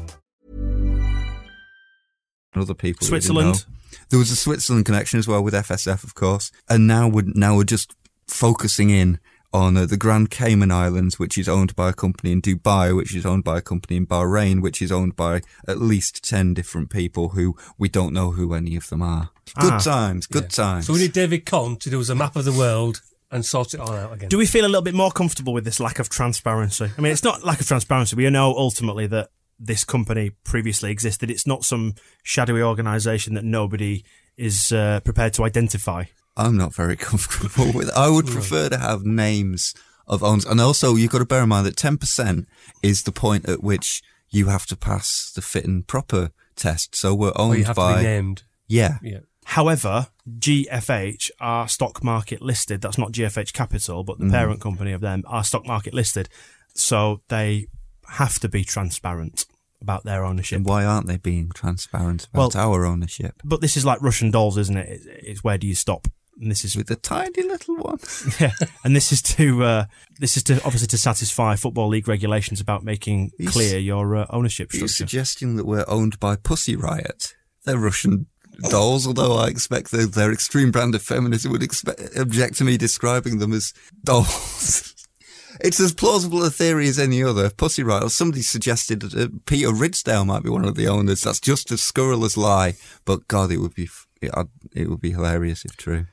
other people.
Switzerland.
There was a Switzerland connection as well with FSF, of course. And now we're now we're just focusing in on uh, the Grand Cayman Islands, which is owned by a company in Dubai, which is owned by a company in Bahrain, which is owned by at least 10 different people who we don't know who any of them are. Good
Ah.
times, good
Yeah.
times.
So we need David Conn to do us a map of the world and sort it all out again.
Do we feel a little bit more comfortable with this lack of transparency? I mean, it's not lack of transparency. We know ultimately that this company previously existed. It's not some shadowy organisation that nobody is uh, prepared to identify.
I'm not very comfortable with. I would prefer to have names of owners, and also you've got to bear in mind that 10% is the point at which you have to pass the fit and proper test. So we're
Or
owned
you have
by
to be named.
yeah.
Yeah.
However, GFH are stock market listed. That's not GFH Capital, but the
Mhm.
parent company of them are stock market listed. So they have to be transparent about their ownership.
And why aren't they being transparent about
Well-
our ownership?
But this is like Russian dolls, isn't it? It's, it's where do you stop? And this is
with a tiny little one.
yeah, and this is to uh, this is to obviously to satisfy football league regulations about making
He's-
clear your uh, ownership structure.
suggesting that we're owned by Pussy Riot? They're Russian dolls, although I expect that their extreme brand of feminism would expect, object to me describing them as dolls. it's as plausible a theory as any other. Pussy Riot, somebody suggested that uh, Peter Ridsdale might be one of the owners. That's just a scurrilous lie, but God, it would be, f- it, it would be hilarious if true.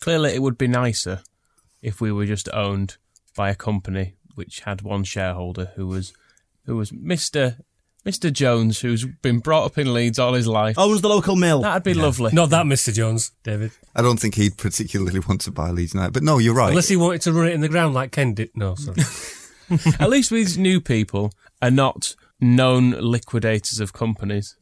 Clearly, it would be nicer if we were just owned by a company which had one shareholder who was who was Mister Mister Jones, who's been brought up in Leeds all his life.
Oh, Owns the local mill.
That'd be lovely.
Not that, Mr. Jones, David.
I don't think he'd particularly want to buy Leeds United, but no, you're right.
Unless he wanted to run it in the ground like Ken did. No, sorry.
At least these new people are not known liquidators of companies,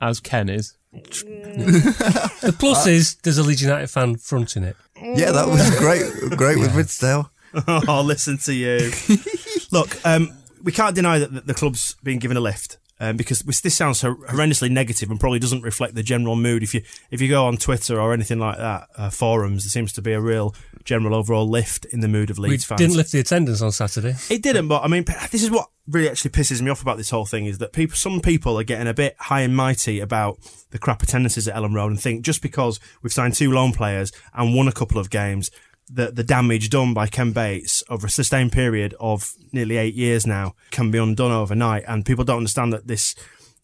as Ken is. Mm.
the plus uh, is there's a Leeds United fan fronting it.
yeah, that was mm. great, great with Ridsdale.
oh, listen to you. Look, um, we can't deny that the- the club's been given a lift. Um, because this sounds hor- horrendously negative and probably doesn't reflect the general mood. If you if you go on Twitter or anything like that, uh, forums, there seems to be a real general overall lift in the mood of
We
Leeds fans.
didn't lift the attendance on Saturday.
It didn't, but I mean, this is what really actually pisses me off about this whole thing is that people, some people are getting a bit high and mighty about the crap attendances at Elland Road and think just because we've signed two loan players and won a couple of games, that the damage done by Ken Bates over a sustained period of nearly eight years now can be undone overnight. And people don't understand that this.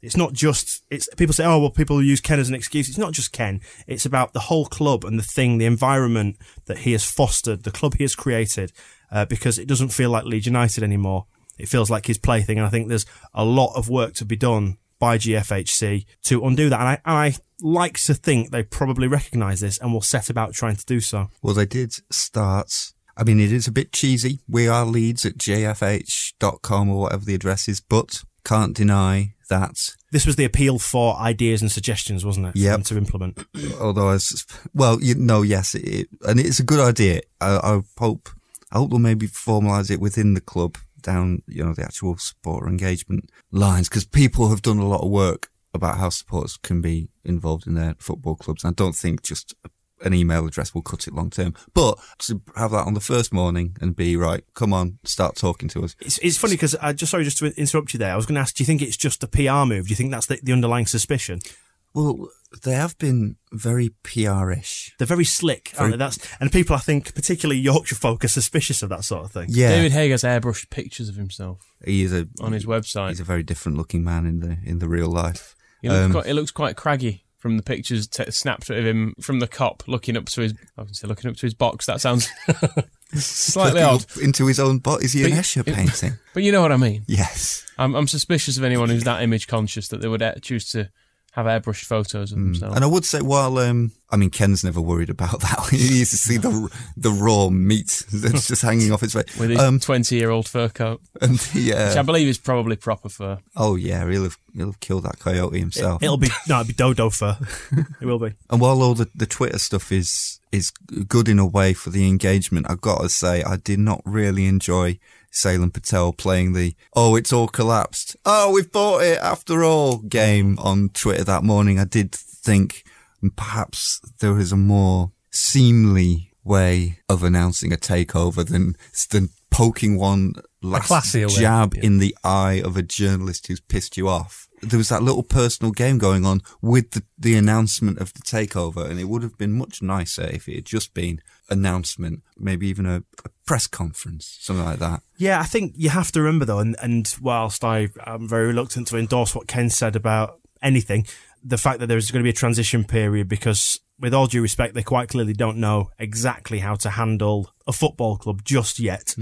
It's not just, it's, people say, oh, well, people use Ken as an excuse. It's not just Ken. It's about the whole club and the thing, the environment that he has fostered, the club he has created, uh, because it doesn't feel like Leeds United anymore. It feels like his plaything. And I think there's a lot of work to be done by GFHC to undo that. And I, and I like to think they probably recognise this and will set about trying to do so.
Well, they did start. I mean, it is a bit cheesy. We are leads at jfh.com or whatever the address is, but can't deny that.
This was the appeal for ideas and suggestions, wasn't it? Yeah. To implement.
Although, I was, well, you know, yes, it, and it's a good idea. I, I hope, I hope they'll maybe formalise it within the club down, you know, the actual supporter engagement lines because people have done a lot of work about how supporters can be involved in their football clubs. I don't think just an email address will cut it long term. But to have that on the first morning and be right, come on, start talking to us.
It's, it's funny because I just sorry just to interrupt you there. I was going to ask, do you think it's just a PR move? Do you think that's the, the underlying suspicion?
Well, they have been very PR-ish.
They're very slick, aren't they? That's and people I think, particularly Yorkshire folk, are suspicious of that sort of thing.
Yeah.
David Haigh has airbrushed pictures of himself
He is a
on his website.
He's a very different looking man in the in the real life.
He looks,
Um,
quite, it looks quite craggy from the pictures t- snapped of him from the cop looking up to his. I was say looking up to his box. That sounds slightly odd.
into his own box. Is he an Escher painting?
But you know what I mean.
yes.
I'm, I'm suspicious of anyone who's that image conscious that they would uh, choose to have airbrushed photos of themselves.
And I would say, while um, I mean, Ken's never worried about that. he used to see the the raw meat that's just hanging off his face.
with his
Um,
20 year old fur coat,
and the,
which I
uh,
believe is probably proper fur.
oh yeah, he'll have he'll have killed that coyote himself.
It'll be no, it'll be Dodo fur. it will be.
And while all the, the Twitter stuff is is good in a way for the engagement, I've got to say I did not really enjoy Salem Patel playing the "Oh, it's all collapsed. Oh, we've bought it after all" game on Twitter that morning. I did think perhaps there is a more seemly way of announcing a takeover than than poking one last jab
yeah.
in the eye of a journalist who's pissed you off. There was that little personal game going on with the, the announcement of the takeover, and it would have been much nicer if it had just been announcement, maybe even a, a press conference, something like that.
Yeah, I think you have to remember though, and, and whilst I am very reluctant to endorse what Ken said about anything, the fact that there's going to be a transition period because, with all due respect, they quite clearly don't know exactly how to handle a football club just yet.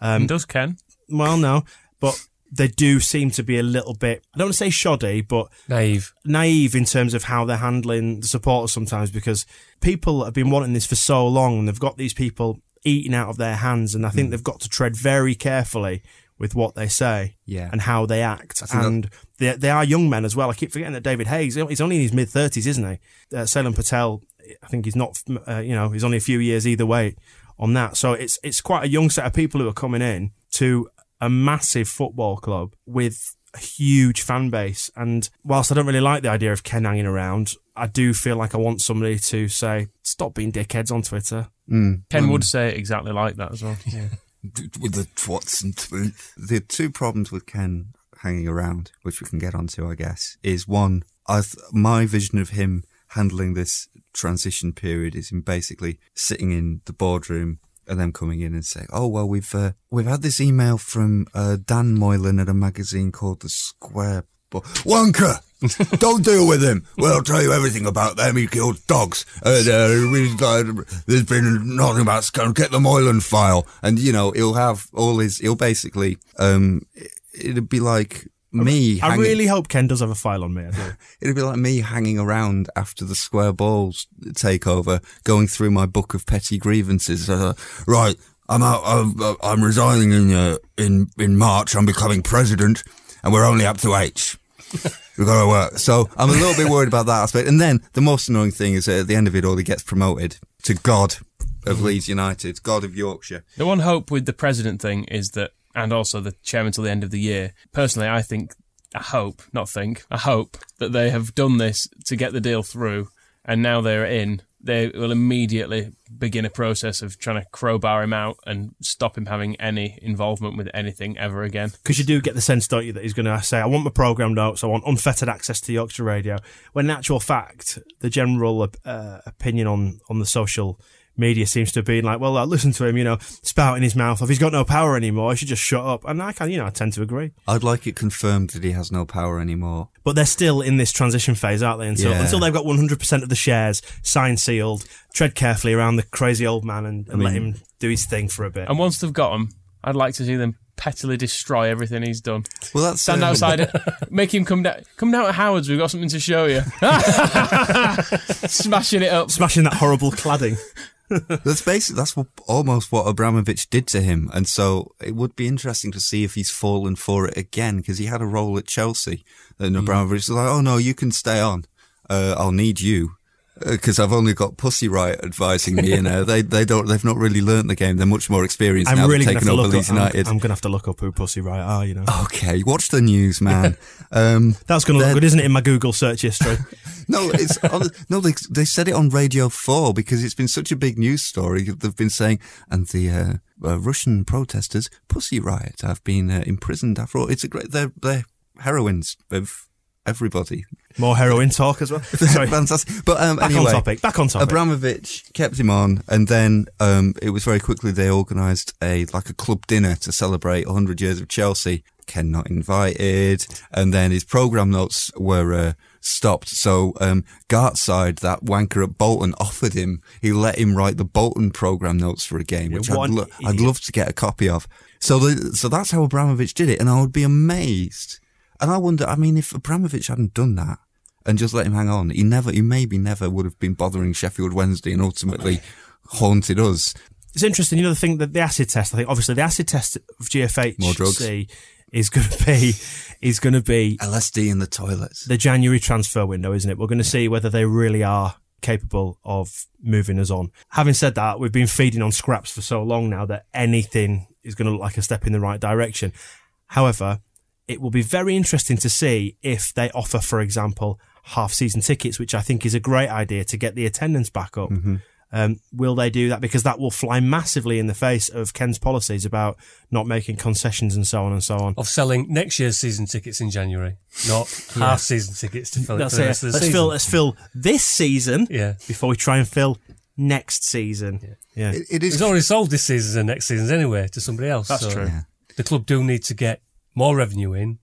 Um,
does Ken?
well, no, but they do seem to be a little bit, I don't want to say shoddy, but
Naive.
naive in terms of how they're handling the supporters sometimes because people have been wanting this for so long and they've got these people eating out of their hands and I think they've got to tread very carefully with what they say
Yeah.
and how they act. And they, they are young men as well. I keep forgetting that David Hayes, he's only in his mid 30s, isn't he? Uh, Salem Patel, I think he's not, uh, you know, he's only a few years either way on that. So it's, it's quite a young set of people who are coming in to a massive football club with a huge fan base. And whilst I don't really like the idea of Ken hanging around, I do feel like I want somebody to say, stop being dickheads on Twitter.
Mm.
Ken
Um,
would say it exactly like that as well. Yeah.
with the twats and tw- the two problems with Ken hanging around, which we can get onto, I guess, is one. I th- my vision of him handling this transition period is him basically sitting in the boardroom and them coming in and saying, "Oh well, we've uh, we've had this email from uh, Dan Moylan at a magazine called The Square." But Wonka, don't deal with him. Well, I'll tell you everything about them. He killed dogs. And, uh, there's been nothing about Scum. Get the Moylan file, and you know he'll have all his. He'll basically, um, it'd be like me.
I
hanging-
really hope Ken does have a file on me.
It'd be like me hanging around after the square balls takeover, going through my book of petty grievances. Uh, right, I'm out. I'm, I'm resigning in uh, in in March. I'm becoming president, and we're only up to H. We've got to work. So I'm a little bit worried about that aspect. And then the most annoying thing is that at the end of it all, he gets promoted to God of Leeds United, God of Yorkshire.
The one hope with the president thing is that, and also the chairman till the end of the year. Personally, I think, I hope, not think, I hope that they have done this to get the deal through, and now they're in. They will immediately begin a process of trying to crowbar him out and stop him having any involvement with anything ever again.
Because you do get the sense, don't you, that he's going to say, I want my programme notes, I want unfettered access to Yorkshire Radio. When in actual fact, the general uh, opinion on, on the social media seems to have been like, well, listen to him, you know, spouting his mouth off. He's got no power anymore. He should just shut up. And I can, you know, I tend to agree.
I'd like it confirmed that he has no power anymore.
But they're still in this transition phase, aren't they? Until,
Yeah.
until they've got 100% of the shares signed, sealed, tread carefully around the crazy old man and, and let
mean-
him do his thing for a bit.
And once they've got him, I'd like to see them pettily destroy everything he's done.
Well, that's
Stand
um,
outside, make him come down. Come down to Howard's. We've got something to show you. Smashing it up.
Smashing that horrible cladding.
That's basically that's what, almost what Abramovich did to him, and so it would be interesting to see if he's fallen for it again because he had a role at Chelsea, and Abramovich was like, "Oh no, you can stay on. Uh, I'll need you." Because I've only got Pussy Riot advising me, you know they they don't they've not really learnt the game. They're much more experienced
I'm
now.
really
they've
going to have to
over
look
Leeds
up. I'm,
United.
I'm going to have to look up who Pussy Riot are. You know,
okay, watch the news, man. um,
that's going to look good, isn't it? In my Google search history.
no, it's on, no. They they said it on Radio Four because it's been such a big news story. They've been saying, and the uh, uh, Russian protesters, Pussy Riot, have been uh, imprisoned after all. It's a great. They're they're heroines of everybody.
More heroin talk as well. Sorry.
Fantastic. But um,
Back on
anyway,
topic, back on topic.
Abramovich kept him on, and then um, it was very quickly they organised a like a club dinner to celebrate 100 years of Chelsea. Ken not invited, and then his program notes were uh, stopped. So um, Gartside, that wanker at Bolton, offered him. He let him write the Bolton program notes for a game, which I'd, lo- I'd love to get a copy of. So the, so that's how Abramovich did it, and I would be amazed. And I wonder, I mean, if Abramovich hadn't done that and just let him hang on, he never, he maybe never would have been bothering Sheffield Wednesday and ultimately haunted us.
It's interesting, you know, the thing that the acid test. I think obviously the acid test of GFHC
More drugs.
is going to be is going to be
LSD in the toilets.
the January transfer window, isn't it? We're going to see whether they really are capable of moving us on. Having said that, we've been feeding on scraps for so long now that anything is going to look like a step in the right direction. However, it will be very interesting to see if they offer, for example, half season tickets, which I think is a great idea to get the attendance back up. Um, will they do that? Because that will fly massively in the face of Ken's policies about not making concessions and so on and so on.
Of selling next year's season tickets in January, not
Yeah.
half season tickets to fill it
That's
for the rest of the
Let's
season.
fill. Let's fill this season.
Yeah.
Before we try and fill next season. Yeah.
It, it is.
It's already sold this season and next season's anyway to somebody else.
That's
so
true.
Yeah.
The club do need to get more revenue in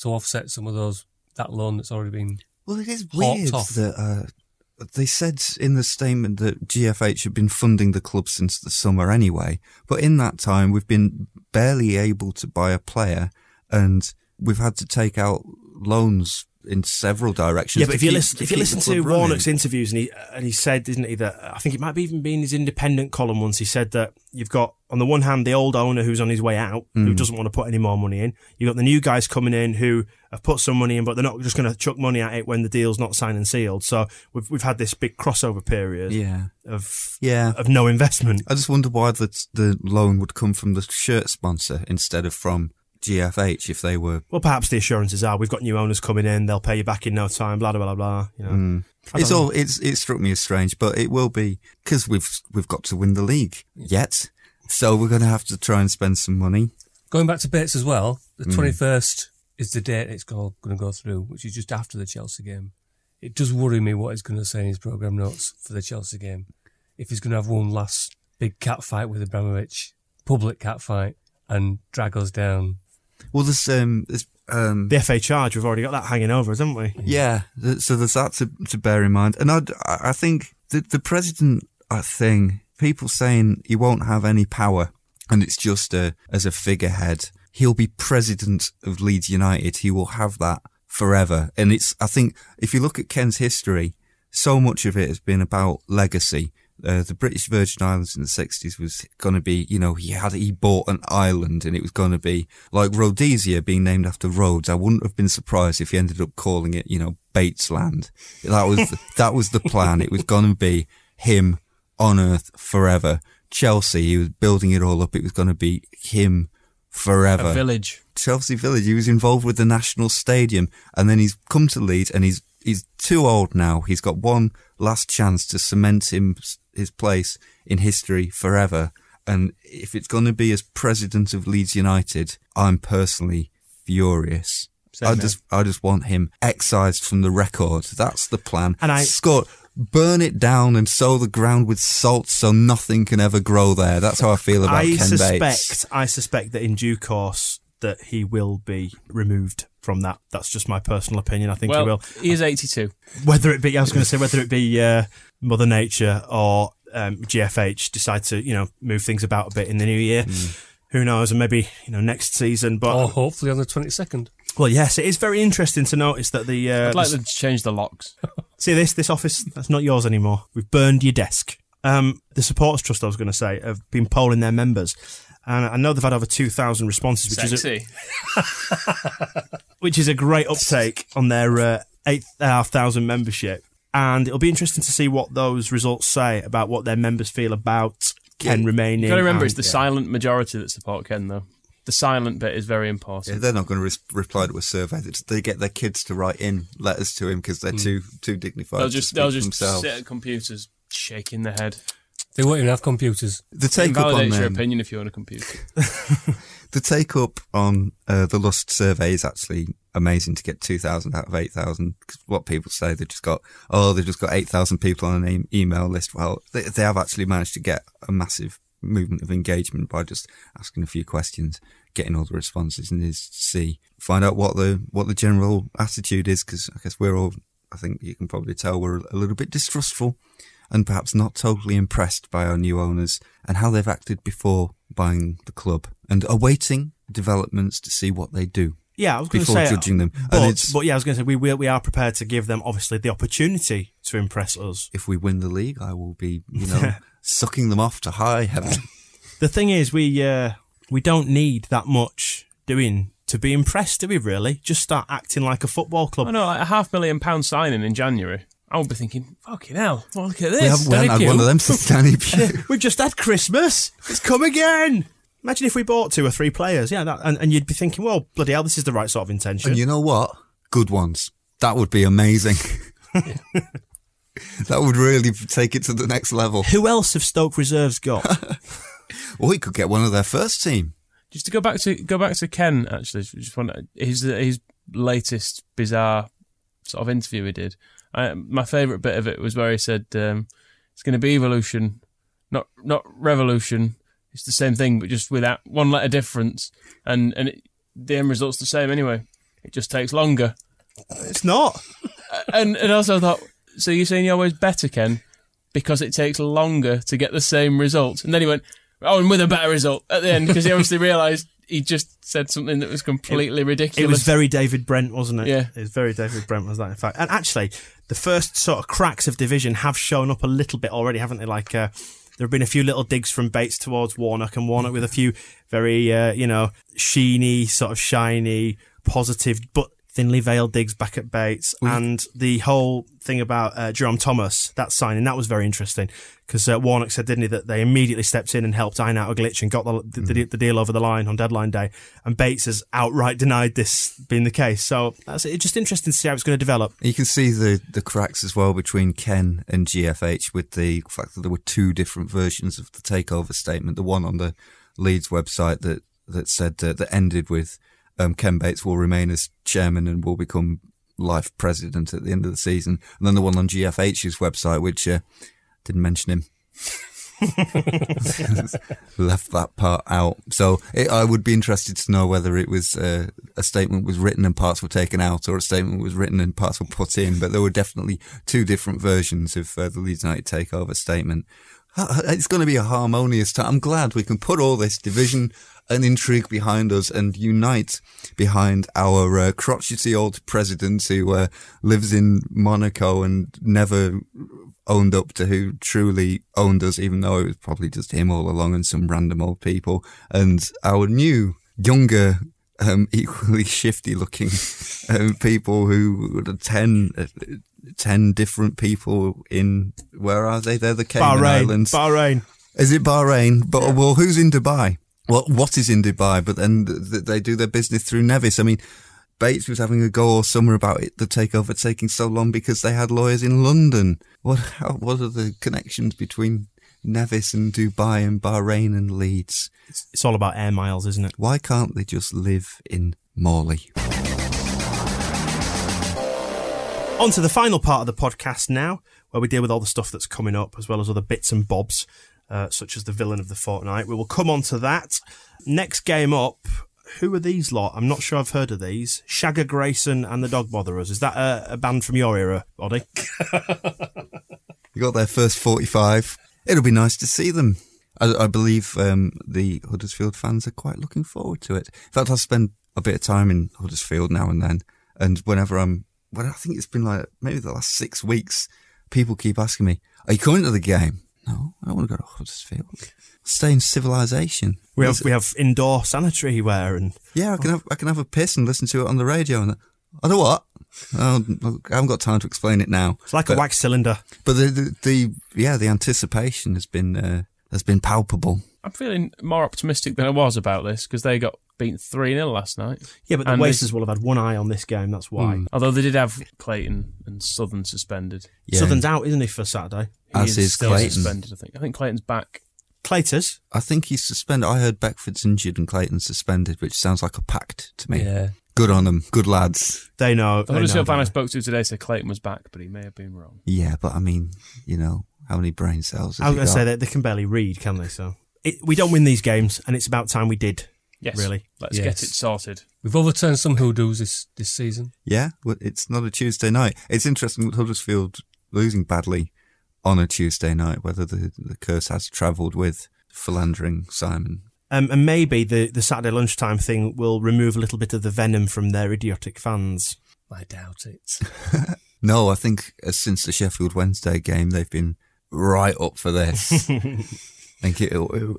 to offset some of those that loan that's already been.
Well, it is weird
off.
that uh, they said in the statement that GFH had been funding the club since the summer anyway. But in that time, we've been barely able to buy a player, and we've had to take out loans in several directions.
Yeah, but if you
keep-
listen, if you listen to
running.
Warnock's interviews, and he and he said, didn't he, that I think it might be even be in his independent column once. He said that you've got on the one hand the old owner who's on his way out, who
Mm.
doesn't want to put any more money in. You've got the new guys coming in who have put some money in, but they're not just going to chuck money at it when the deal's not signed and sealed. So we've we've had this big crossover period
yeah,
of
yeah.
of no investment.
I just wonder why the the loan would come from the shirt sponsor instead of from GFH if they were.
Well, perhaps the assurances are we've got new owners coming in, they'll pay you back in no time. Blah blah blah blah. You know.
Mm. It's
don't
all. It's it struck me as strange, but it will be because we've we've got to win the league yet, so we're going to have to try and spend some money.
Going back to Bates as well, the
Mm.
21st is the date it's going to go through, which is just after the Chelsea game. It does worry me what he's going to say in his programme notes for the Chelsea game. If he's going to have one last big cat fight with Abramovich, public cat fight, and drag us down.
Well, there's um, there's um,
The FA charge, we've already got that hanging over us, haven't we?
yeah. So there's that to to bear in mind, and I'd, I I think the the president thing, people saying he won't have any power, and it's just a as a figurehead. He'll be president of Leeds United. He will have that forever, and it's. I think if you look at Ken's history, so much of it has been about legacy. Uh, the British Virgin Islands in the 60s was going to be, you know, he had, he bought an island and it was going to be like Rhodesia being named after Rhodes. I wouldn't have been surprised if he ended up calling it, you know, Bates Land. That was, that was the plan. It was going to be him on earth forever. Chelsea, he was building it all up. It was going to be him forever.
A village.
Chelsea Village. He was involved with the National Stadium, and then he's come to Leeds, and he's he's too old now. He's got one last chance to cement him his place in history forever. And if it's going to be as president of Leeds United, I'm personally furious.
Same
I
here.
just I just want him excised from the record. That's the plan.
And I-
Scott. Burn it down and sow the ground with salt so nothing can ever grow there. That's how I feel about
I
Ken
suspect,
Bates.
I suspect that in due course that he will be removed from that. That's just my personal opinion. I think
well,
he will.
he is 82.
Whether it be, I was going to say, whether it be uh, Mother Nature or um, GFH decide to, you know, move things about a bit in the new year. Who knows? And maybe you know next season. But
Or hopefully on the 22nd.
well, yes, it is very interesting to notice that the. Uh,
I'd like
the-
them to change the locks.
See this this office that's not yours anymore. We've burned your desk. Um, the supporters trust I was going to say have been polling their members, and I know they've had over two thousand responses, which is a, which is a great uptake on their uh, eight and a half thousand membership. And it'll be interesting to see what those results say about what their members feel about Ken remaining.
You've got to remember,
and-
it's the silent majority that support Ken, though. The silent bit is very
Yeah,
important.
they're not going to res- reply to a survey. They- They get their kids to write in letters to him because they're too too dignified.
they'll
to
just
speak
they'll just
themselves.
sit at computers shaking their head.
They won't even have computers.
The
It
take up on
invalidates your
um,
opinion if you own a computer.
the take up on uh, the LUST survey is actually amazing to get two thousand out of eight thousand. What people say they just got oh they've just got eight thousand people on an e- email list. Well, they, they have actually managed to get a massive movement of engagement by just asking a few questions, getting all the responses, and is to see find out what the what the general attitude is because I guess we're all I think you can probably tell we're a little bit distrustful and perhaps not totally impressed by our new owners and how they've acted before buying the club and awaiting developments to see what they do.
Yeah, I was going to say.
before judging them.
But,
and it's,
but yeah, I was going to say we will, we are prepared to give them obviously the opportunity to impress us.
if we win the league, I will be, you know, sucking them off to high heaven.
The thing is, we uh, we don't need that much doing to be impressed, do we? Really, just start acting like a football club.
I know, like a half million pound signing in January. I would be thinking, fucking hell, well, look at this.
we haven't, we haven't had one of them since Danny Pugh.
We've just had Christmas. It's come again. Imagine if we bought two or three players, yeah, that, and, and you'd be thinking, well, bloody hell, this is the right sort of intention.
and you know what? Good ones. That would be amazing. that would really take it to the next level.
Who else have Stoke reserves got?
Or we could get one of their first team.
Just to go back to go back to Ken, actually, just want his his latest bizarre sort of interview he did. I, my favourite bit of it was where he said um, it's going to be evolution, not not revolution. It's the same thing, but just without one letter difference, and and it, the end result's the same anyway. It just takes longer.
It's not.
and and also I thought, so you're saying you're always better, Ken, because it takes longer to get the same result. And then he went, oh, and with a better result at the end because he obviously realised he just said something that was completely ridiculous.
It was very David Brent, wasn't it?
Yeah.
It was very David Brent, was that, in fact. And actually, the first sort of cracks of division have shown up a little bit already, haven't they? Like, uh, there have been a few little digs from Bates towards Warnock, and Warnock with a few very, uh, you know, sheeny, sort of shiny, positive, but thinly veiled digs back at Bates. And the whole thing about uh, Jerome Thomas, that signing, that was very interesting because uh, Warnock said, didn't he, that they immediately stepped in and helped iron out a glitch and got the, the, the, the deal over the line on deadline day. And Bates has outright denied this being the case. So that's it's just interesting to see how it's going to develop.
You can see the, the cracks as well between Ken and GFH with the fact that there were two different versions of the takeover statement. The one on the Leeds website that, that said uh, that ended with um, Ken Bates will remain as chairman and will become life president at the end of the season. And then the one on GFH's website, which uh, didn't mention him. left that part out. So it, I would be interested to know whether it was uh, a statement was written and parts were taken out, or a statement was written and parts were put in. But there were definitely two different versions of uh, the Leeds United takeover statement. It's going to be a harmonious time. I'm glad we can put all this division and intrigue behind us and unite behind our uh, crotchety old president who uh, lives in Monaco and never owned up to who truly owned us, even though it was probably just him all along and some random old people. And our new, younger, um, equally shifty looking um, people who were 10, uh, 10 different people in, where are they? They're the Cayman
Bahrain.
Islands.
Bahrain.
Is it Bahrain? But well, who's in Dubai? Well, what is in Dubai? But then th- th- they do their business through Nevis. I mean, Bates was having a go all summer about it, the takeover taking so long because they had lawyers in London. What? How, what are the connections between Nevis and Dubai and Bahrain and Leeds?
It's, it's all about air miles, isn't it?
Why can't they just live in Morley?
On to the final part of the podcast now, where we deal with all the stuff that's coming up, as well as other bits and bobs, uh, such as the villain of the fortnight. We will come on to that. Next game up, who are these lot? I'm not sure I've heard of these. Shagger Grayson and the Dog Botherers. Is that a, a band from your era, Oddie?
You got their first 45. It'll be nice to see them. I, I believe um, the Huddersfield fans are quite looking forward to it. In fact, I spend a bit of time in Huddersfield now and then, and whenever I'm, well, I think it's been like maybe the last six weeks, people keep asking me, "Are you coming to the game?" No, I don't want to go to Huddersfield. Stay in civilization.
We have we have indoor sanitary wear and
Yeah, I can have I can have a piss and listen to it on the radio. And I know what. Oh, I haven't got time to explain it now.
it's like a wax cylinder.
But the, the, the yeah, the anticipation has been uh, has been palpable.
I'm feeling more optimistic than I was about this because they got beaten 3 0 last night.
Yeah, but the
And
Wasters
they-
will have had one eye on this game. That's why.
Hmm.
Although they did have Clayton and Southern suspended.
Yeah.
Southern's out, isn't he, for Saturday?
He
As is
still
Clayton.
suspended, I think. I think Clayton's back.
Clayton's.
I think he's suspended. I heard Beckford's injured and Clayton's suspended, which sounds like a pact to me.
Yeah.
Good on them. Good lads.
They know.
The
they
Huddersfield
know
fan I spoke to today said Clayton was back, but he may have been wrong.
Yeah, but I mean, you know, how many brain cells?
I was going to say that they can barely read, can they? So it, we don't win these games, and it's about time we did.
Yes.
Really?
Let's
Yes.
get it sorted.
We've overturned some hoodoos this, this season.
Yeah, well, it's not a Tuesday night. It's interesting with Huddersfield losing badly on a Tuesday night, whether the, the curse has travelled with philandering Simon.
Um, and maybe the, the Saturday lunchtime thing will remove a little bit of the venom from their idiotic fans.
I doubt it.
No, I think uh, since the Sheffield Wednesday game, they've been right up for this. I think it,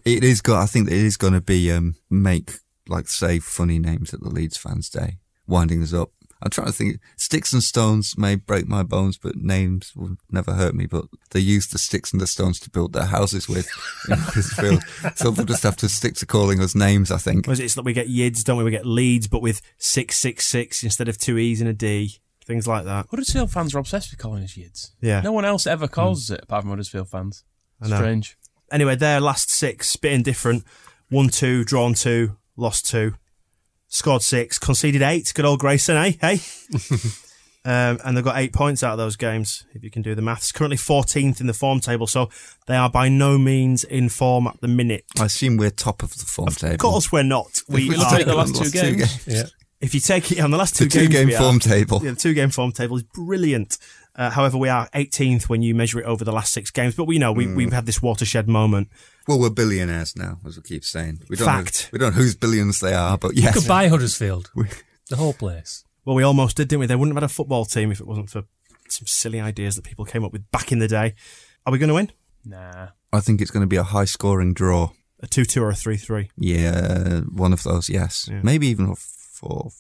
it is got. I think it is going to be um, make like say funny names at the Leeds fans' day, winding us up. I'm trying to think. Sticks and stones may break my bones, but names will never hurt me. But they use the sticks and the stones to build their houses with in Huddersfield, so they'll just have to stick to calling us names. I think.
Was? It's like we get Yids, don't we? We get Leeds, but with six six six instead of two E's and a D. things like that.
Huddersfield fans are obsessed with calling us yids.
Yeah.
No one else ever hmm. calls us it apart from Huddersfield fans. Strange.
Anyway, their last six, bit indifferent. One, two, drawn two, lost two, scored six, conceded eight. Good old Grayson, eh? Hey. um, and they've got eight points out of those games, if you can do the maths. Currently 14th in the form table, so they are by no means in form at the minute.
I assume we're top of the form table.
Of course, we're not. We,
we
are.
look the last two games.
Yeah.
If you take it on the last two
The two
games,
game
we are-
form table.
Yeah, the two game form table is brilliant. Uh, however, we are 18th when you measure it over the last six games. But we know we,
Mm.
we've had this watershed moment.
Well, we're billionaires now, as we keep saying. We don't
Fact.
Know, we don't know whose billions they are, but
You
yes.
could buy Huddersfield. the whole place.
Well, we almost did, didn't we? They wouldn't have had a football team if it wasn't for some silly ideas that people came up with back in the day. Are we going to win?
Nah.
I think it's going to be a high scoring draw.
A 2 2 or a 3 3?
Yeah, one of those, yes.
Yeah.
Maybe even a 4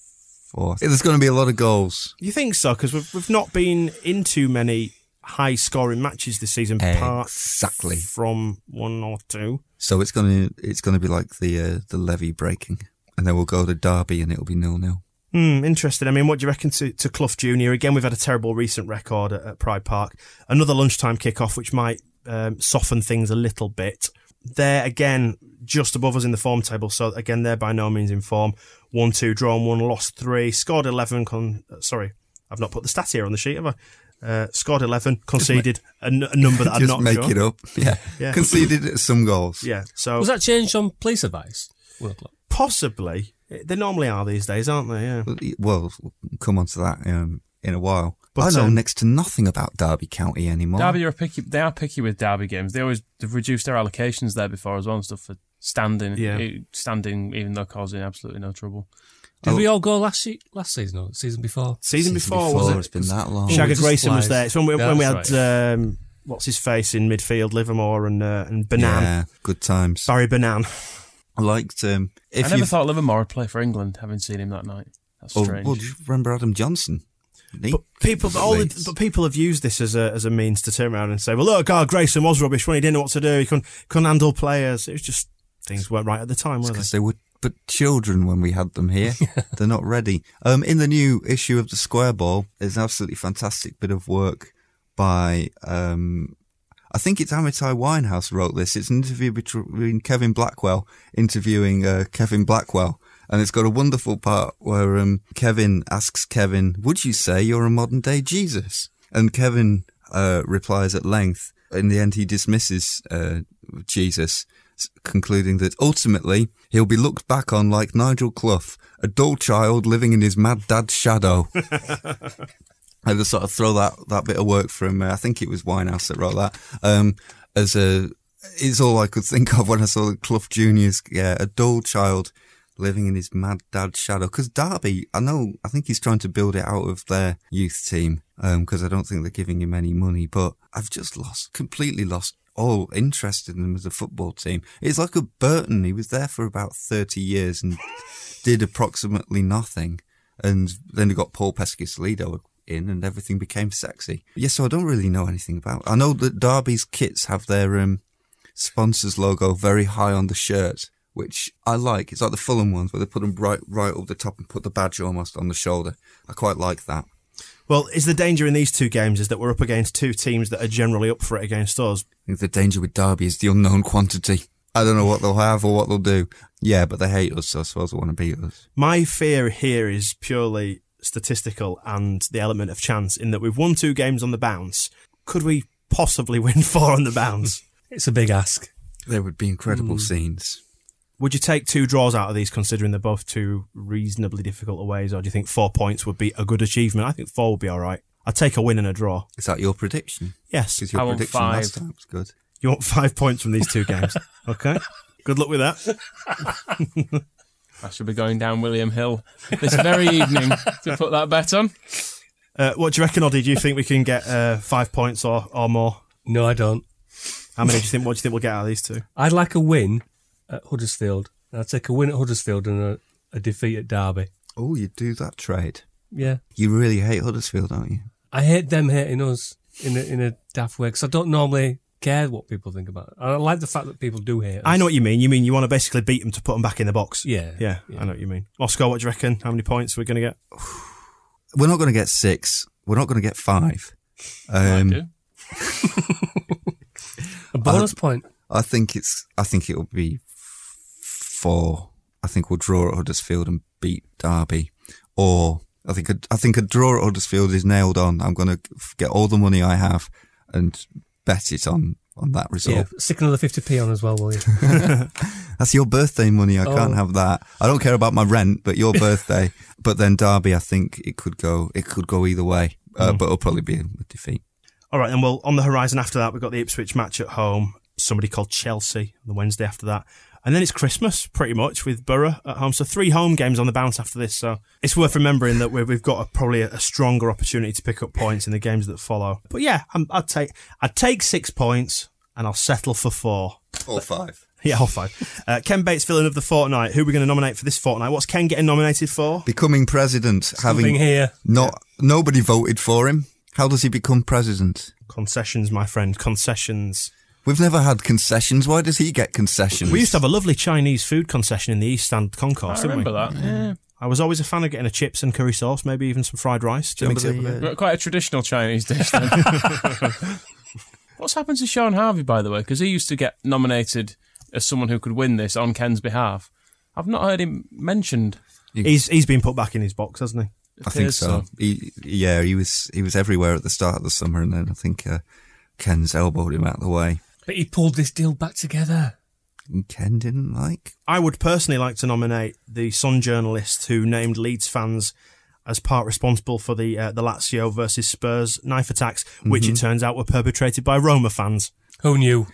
4. There's going to be a lot of goals.
You think so? Because we've, we've not been in too many high scoring matches this season, apart
Exactly.
from one or two.
So it's going to it's going to be like the uh, the levy breaking, and then we'll go to Derby, and it'll be nil nil.
Hmm, interesting. I mean, what do you reckon to, to Clough Junior? Again, we've had a terrible recent record at, at Pride Park. Another lunchtime kickoff, which might um, soften things a little bit. They're again just above us in the form table, so again they're by no means in form. One, two, drawn one, lost three, scored eleven. Con- uh, sorry, I've not put the stats here on the sheet, have I? Uh, scored eleven, conceded a, n- a number that I'm
Just
not
make
sure.
it up. Yeah.
Yeah.
Conceded some goals.
Yeah, so
Was that changed on police advice? One
possibly they normally are these days, aren't they? Yeah.
Well, we'll come on to that um, in a while.
But,
I know
um,
next to nothing about Derby County anymore.
Derby are picky. They are picky with Derby games. They always they've reduced their allocations there before as well and stuff for standing.
Yeah.
eh, standing even though causing absolutely no trouble.
Did
Oh.
we all go last se- last season or season before?
Season,
Season
before,
before,
was it?
it's been that long.
Oh,
Shagger Grayson was there. It's when we,
Yeah,
when we had
that's
um, what's his face in midfield, Livermore and uh, and Bannan,
Yeah, good times.
Barry Bannan.
I liked um, if
I never
you
thought Livermore would play for England, having seen him that night. That's
Oh,
strange.
well, do you remember Adam Johnson? He-
But people,
was
all the, but people have used this as a as a means to turn around and say, "Well, look, God, Grayson was rubbish when he didn't know what to do. He couldn't couldn't handle players. It was just things weren't right at the time, were they?"
because they were but children when we had them here. They're not ready. Um, in the new issue of the Square Ball, there's an absolutely fantastic bit of work by um, I think it's Amitai Winehouse wrote this. It's an interview between Kevin Blackwell interviewing uh, Kevin Blackwell. And it's got a wonderful part where um, Kevin asks Kevin, "Would you say you're a modern day Jesus?" And Kevin uh, replies at length. In the end, he dismisses uh, Jesus, concluding that ultimately he'll be looked back on like Nigel Clough, a dull child living in his mad dad's shadow. I just sort of throw that, that bit of work from, uh, I think it was Winehouse that wrote that, um, as a, is all I could think of when I saw Clough Junior's, yeah, a dull child living in his mad dad's shadow. Cause Derby, I know, I think he's trying to build it out of their youth team, um, cause I don't think they're giving him any money, but I've just lost, completely lost all interested in them as a football team. It's like a Burton. He was there for about 30 years and did approximately nothing. And then he got Paul Peschisolido in and everything became sexy. Yes, so I don't really know anything about. I know that Derby's kits have their um, sponsors logo very high on the shirt, which I like. It's like the Fulham ones where they put them right right up the top and put the badge almost on the shoulder. I quite like that.
Well, is the danger in these two games is that we're up against two teams that are generally up for it against us.
I think the danger with Derby is the unknown quantity. I don't know what they'll have or what they'll do. Yeah, but they hate us, so I suppose they want to beat us.
My fear here is purely statistical and the element of chance in that we've won two games on the bounce. Could we possibly win four on the bounce?
It's a big ask.
There would be incredible hmm. scenes.
Would you take two draws out of these, considering they're both two reasonably difficult aways, or do you think four points would be a good achievement? I think four would be all right. I'd take a win and a draw.
Is that your prediction?
Yes.
Because your
I want
prediction
five.
last time was good.
You want five points from these two games. Okay. Good luck with that.
I should be going down William Hill this very evening to put that bet on.
Uh, what do you reckon, Oddie? Do you think we can get uh, five points or, or more?
No, I don't.
How many do you think? What do you think we'll get out of these two?
I'd like a win at Huddersfield. I'd take a win at Huddersfield and a, a defeat at Derby.
Oh, you do that trade.
Yeah.
You really hate Huddersfield, don't you?
I hate them hating us in a, in a daft way because I don't normally care what people think about it. I like the fact that people do hate us.
I know what you mean. You mean you want to basically beat them to put them back in the box?
Yeah.
Yeah, I know what you mean. Oscar, what do you reckon? How many points are we're going to get?
we're not going to get six. We're not going to get five.
I
Um,
do.
A bonus point.
I think it's. I think it'll be four. I think we'll draw at Huddersfield and beat Derby, or I think a, I think a draw at Huddersfield is nailed on. I'm going to get all the money I have and bet it on on that result.
Yeah, stick another 50p on as well, will you?
That's your birthday money. I
Oh.
can't have that. I don't care about my rent, but your birthday. but then Derby, I think it could go. It could go either way. Uh,
Mm.
But it'll probably be a defeat.
All right, and well, on the horizon after that, we've got the Ipswich match at home. Somebody called Chelsea on the Wednesday after that. And then it's Christmas, pretty much, with Borough at home. So three home games on the bounce after this. So it's worth remembering that we've, we've got a, probably a, a stronger opportunity to pick up points in the games that follow. But yeah, I'm, I'd take I'd take six points, and I'll settle for four.
Or five.
Yeah, all five. Uh, Ken Bates, villain of the fortnight. Who are we going to nominate for this fortnight? What's Ken getting nominated for?
Becoming president, having
being here.
not nobody voted for him. How does he become president?
Concessions, my friend. Concessions.
We've never had concessions. Why does he get concessions?
We used to have a lovely Chinese food concession in the East Stand concourse,
I
didn't we?
remember that. Yeah.
I was always a fan of getting a chips and curry sauce, maybe even some fried rice to
Do you
mix it up
remember
a.
Quite a traditional Chinese dish then. What's happened to Shaun Harvey, by the way? Because he used to get nominated as someone who could win this on Ken's behalf. I've not heard him mentioned.
He's he's been put back in his box, hasn't he?
I think so.
so.
He, yeah, he was he was everywhere at the start of the summer, and then I think uh, Ken's elbowed him out of the way.
But he pulled this deal back together.
And Ken didn't like.
I would personally like to nominate the Sun journalist who named Leeds fans as part responsible for the uh, the Lazio versus Spurs knife attacks, which
Mm-hmm.
it turns out were perpetrated by Roma fans.
Who knew?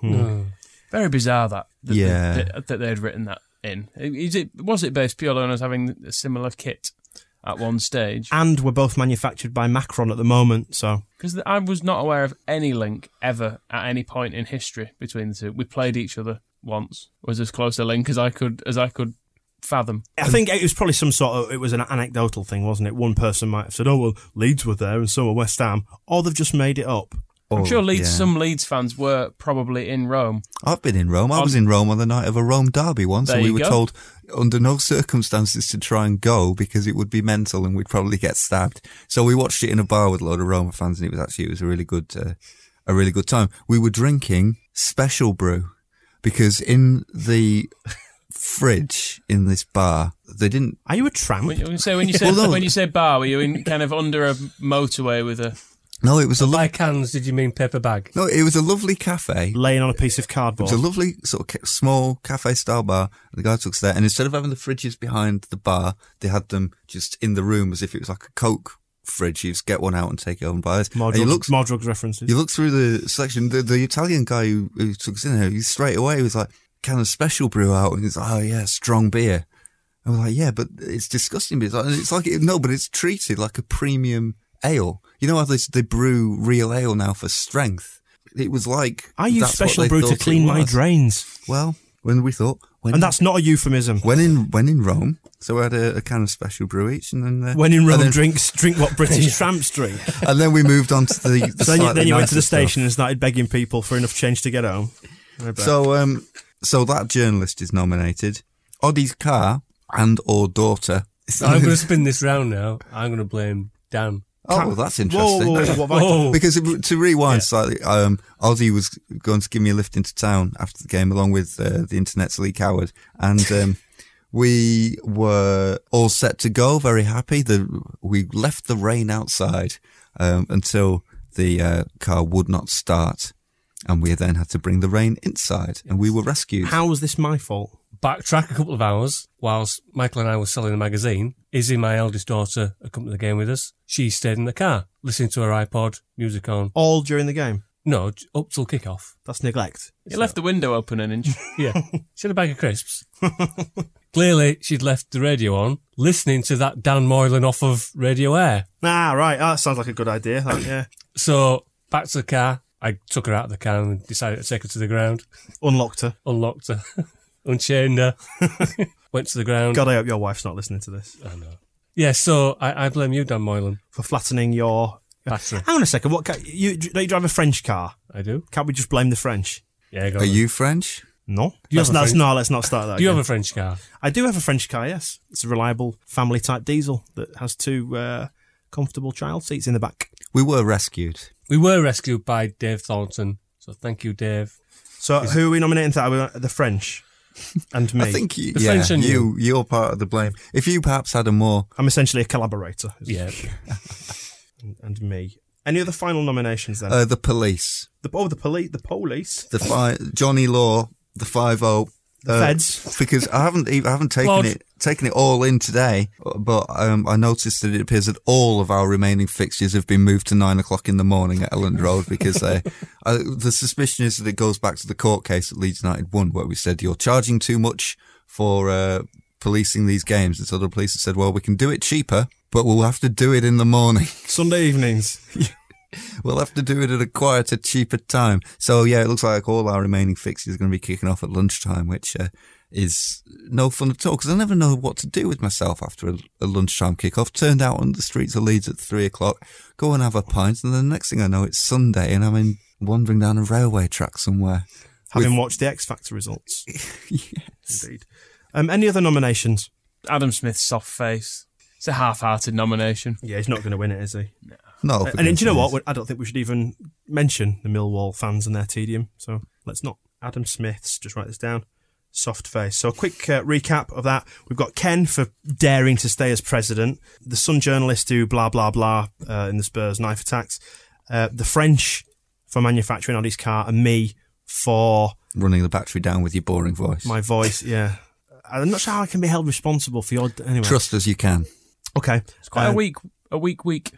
Hmm.
Oh.
Very bizarre that that,
Yeah.
that, that they'd written that in. Is it was it based purely on us having a similar kit at one stage?
And were both manufactured by Macron at the moment, so
Because I was not aware of any link ever at any point in history between the two. We played each other once. Was as close a link as I could as I could fathom.
I think it was probably some sort of it was an anecdotal thing, wasn't it? One person might have said, "Oh well, Leeds were there and so were West Ham," or they've just made it up.
I'm
Oh,
sure Leeds.
yeah.
Some Leeds fans were probably in Rome.
I've been in Rome. I was in Rome on the night of a Rome derby once,
There
and we
you
were
go.
told under no circumstances to try and go because it would be mental and we'd probably get stabbed. So we watched it in a bar with a load of Roma fans, and it was actually it was a really good, uh, a really good time. We were drinking special brew because in the fridge in this bar they didn't.
Are you a tramp?
When you say when you say
Well, no.
when you say bar, were you in kind of under a motorway with a?
No, it was a lo-
By cans, did you mean paper bag?
no, it was a lovely cafe.
Laying on a piece of cardboard.
It was a lovely sort of ca- small cafe style bar. And the guy took us there, and instead of having the fridges behind the bar, they had them just in the room as if it was like a Coke fridge. You just get one out and take it home and buy this.
more,
And you
drugs,
look,
more drugs references.
you look through the section. The, the Italian guy who, who took us in there, he straight away was like, "Can a special brew out?" And he's like, "Oh yeah, strong beer." I was like, "Yeah, but it's disgusting." But it's like, it's like no, but it's treated like a premium ale. You know how they they brew real ale now for strength. It was like
I use special brew to clean my drains,
Well, when we thought, when
and that's not a euphemism.
when in when in Rome, so we had a, a can of special brew each, and then uh,
When in Rome,
then,
drinks drink what British tramps drink.
and then we moved on to the. the
So then you, then you went to the
nicer stuff.
station and started begging people for enough change to get home.
So um, so that journalist is nominated. Oddie's car and or daughter.
I'm going to spin this round now. I'm going to blame Dan.
Oh, that's interesting.
whoa, whoa, what have I done?
Oh,
Because it- to rewind slightly, um, Ozzy was going to give me a lift into town after the game, along with uh, the internet's Lee Coward, and um, we were all set to go. Very happy. The we left the rain outside um, until the uh, car would not start, and we then had to bring the rain inside, and we were rescued.
How was this my fault?
Backtrack a couple of hours whilst Michael and I were selling the magazine. Izzy, my eldest daughter, accompanied the game with us. She stayed in the car, listening to her iPod, music on.
All during the game.
No, up till kick-off.
That's neglect.
You left the window open an inch.
Yeah. she had a bag of crisps. Clearly, she'd left the radio on, listening to that Dan Moylan off of Radio Aire.
Ah, right. Ah, that sounds like a good idea. that, yeah.
So, back to the car. I took her out of the car and decided to take her to the ground.
Unlocked her.
Unlocked her. Unchained her. Went to the ground.
God, I hope your wife's not listening to this.
I know. Yeah, so I, I blame you, Dan Moylan.
For flattening your.
Battery.
Hang on a second. What? Ca- you don't you drive a French car?
I do.
Can't we just blame the French?
Yeah, go
Are
on.
you French?
No.
you
let's, let's,
French-
no, let's not start that.
Do you have a French car?
I do have a French car. Yes, it's a reliable family type diesel that has two uh, comfortable child seats in the back.
We were rescued.
We were rescued by Dave Thornton, so thank you, Dave.
So who are we nominating for that? Are we- The French and me.
I think you,
The
yeah,
French and
you, you're part of the blame. If you perhaps had a more
I'm essentially a collaborator.
Yeah.
and, and me. Any other final nominations then?
uh, the police,
the, oh, the police. The police.
the fi- Johnny Law, the five O.
Feds.
because I haven't even, I haven't taken
Lord.
it taken it all in today, but um, I noticed that it appears that all of our remaining fixtures have been moved to nine o'clock in the morning at Elland Road because uh, the suspicion is that it goes back to the court case that Leeds United won, where we said you're charging too much for uh, policing these games, and so the police have said, well, we can do it cheaper, but we'll have to do it in the morning.
Sunday evenings.
We'll have to do it at a quieter, cheaper time. So yeah, it looks like all our remaining fixtures are going to be kicking off at lunchtime, which uh, is no fun at all because I never know what to do with myself after a, a lunchtime kick-off. Turned out on the streets of Leeds at three o'clock, go and have a pint, and then the next thing I know, it's Sunday and I'm in wandering down a railway track somewhere.
Having
With-
watched the X Factor results. Yes. Indeed. Um, any other nominations?
Adam Smith's soft face. It's a half-hearted nomination.
Yeah, he's not going to win it, is he?
No,
Uh, and then, do you know what? I don't think we should even mention the Millwall fans and their tedium. So let's not. Adam Smith's, just write this down. Soft face. So a quick uh, recap of that. We've got Ken for daring to stay as president. The Sun journalist who blah blah blah uh, in the Spurs knife attacks. Uh, the French for manufacturing on his car, and me for
running the battery down with your boring voice.
my voice. Yeah, I'm not sure how I can be held responsible for your. Anyway,
Trust as you can.
Okay,
It's quite
Uh,
a week, a week, week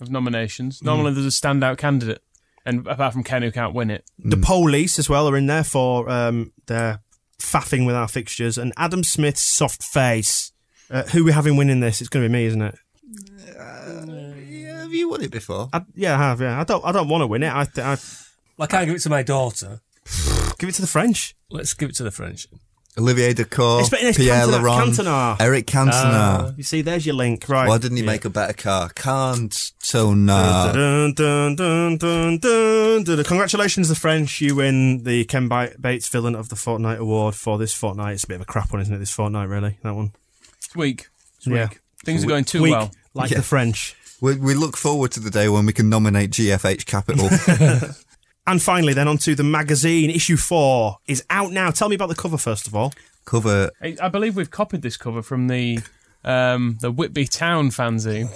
of nominations. Normally, there's a standout candidate, and apart from Ken, who can't win it,
The police as well are in there for um, their faffing with our fixtures, and Adam Smith's soft face. Uh, who we having winning this? It's going to be me, isn't it?
Yeah, have you won it before?
I, yeah, I have. Yeah, I don't. I don't want to win it. I, th- I
Well, I can't give it to my daughter.
give it to the French.
Let's give it to the French.
Olivier
Dacourt,
Pierre
Cantona-
Laurent,
Cantona.
Eric Cantona.
Oh, you see, there's your link, right?
Why didn't he make a better car? Cantona.
Dun, dun, dun, dun, dun, dun. Congratulations, the French. You win the Ken Bates Villain of the Fortnight award for this fortnight. It's a bit of a crap one, isn't it? This fortnight, really. That one.
it's weak. It's
Yeah.
weak. Things are going too
Weak,
well.
like
Yeah.
the French.
We, we look forward to the day when we can nominate GFH Capital.
And finally, then onto the magazine. Issue four is out now. Tell me about the cover first of all.
Cover.
I, I believe we've copied this cover from the um, the Whitby Town fanzine.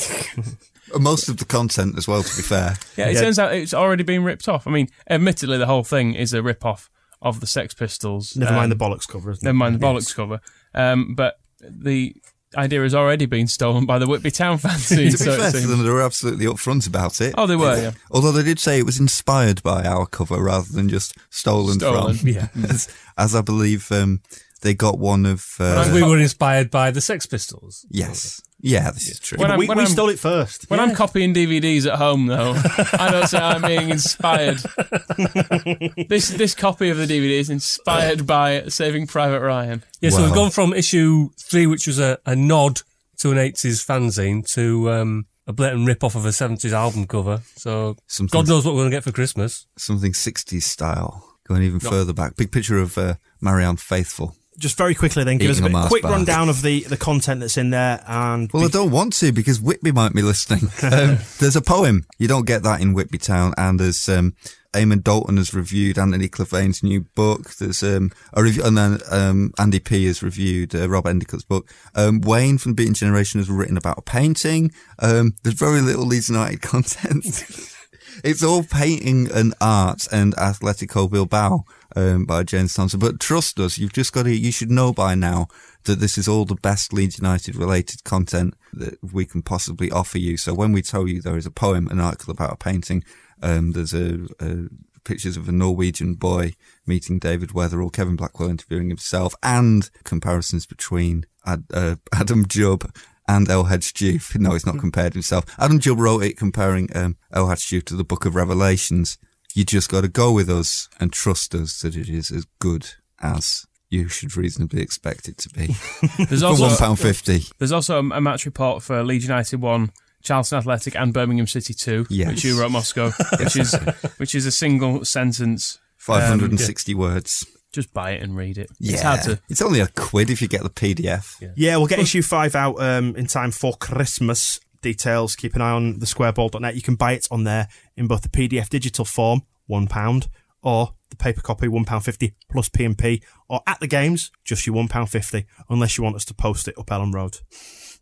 Most of the content as well, to be fair.
Yeah, it
Yeah.
turns out it's already been ripped off. I mean, admittedly, the whole thing is a rip off of the Sex Pistols.
Never
um,
mind the bollocks cover. Isn't
Never
it?
mind the bollocks
Yes.
cover. Um, but the idea has already been stolen by the Whitby Town fanzine.
to be
so it
fair to them, they were absolutely upfront about it.
Oh, they were, yeah.
Although they did say it was inspired by our cover rather than just stolen,
Stolen,
from.
yeah.
as, as I believe um, they got one of. Uh,
we were inspired by the Sex Pistols.
yes. Yeah, this is true.
When I'm-
we
when
we
I'm-
stole it first.
When I'm copying DVDs at home, though, I don't say I'm being inspired. this this copy of the DVD is inspired by Saving Private Ryan.
Yeah, so we've
Wow.
gone from issue three, which was a, a nod to an 80s fanzine, to um, a blatant rip-off of a 70s album cover. So
Something-
God knows what we're going to get for Christmas.
Something 60s style. Going even further back. Big picture of uh, Marianne Faithfull.
Just very quickly, then give us a
Eating a
bit, quick
bar.
rundown of the, the content that's in there. And
Well, I don't want to because Whitby might be listening. Um, there's a poem. You don't get that in Whitby Town. And there's um, Eamon Dalton has reviewed Anthony Clavane's new book. There's um, a review, and then um, Andy P has reviewed uh, Rob Endeacott's book. Um, Wayne from Beaten Generation has written about a painting. Um, there's very little Leeds United content. It's all painting and art and Atletico Bilbao um, by James Thompson. But trust us, you've just got to, you should know by now that this is all the best Leeds United related content that we can possibly offer you. So when we tell you there is a poem, an article about a painting, um, there's a, a pictures of a Norwegian boy meeting David Wetherall, Kevin Blackwell interviewing himself, and comparisons between Ad, uh, Adam Jubb and El Hadj No, he's not compared himself. Adam Jubb wrote it comparing um, El Hadj to the Book of Revelations. You just got to go with us and trust us that it is as good as you should reasonably expect it to be.
There's
For
also
one pound fifty.
There's also a, match report for Leeds United one, Charlton Athletic, and Birmingham City two,
Yes.
which you wrote Moscow, which is which is a single sentence.
Five hundred and sixty words.
Just buy it and read it.
Yeah,
It's hard to.
It's only a quid if you get the PDF.
Yeah, we'll get issue five out um, in time for Christmas. details, keep an eye on the squareball.net. You can buy it on there in both the PDF digital form, £1, or the paper copy, £1.50 plus P&P, or at the games, just your £1.50, unless you want us to post it up Elland Road,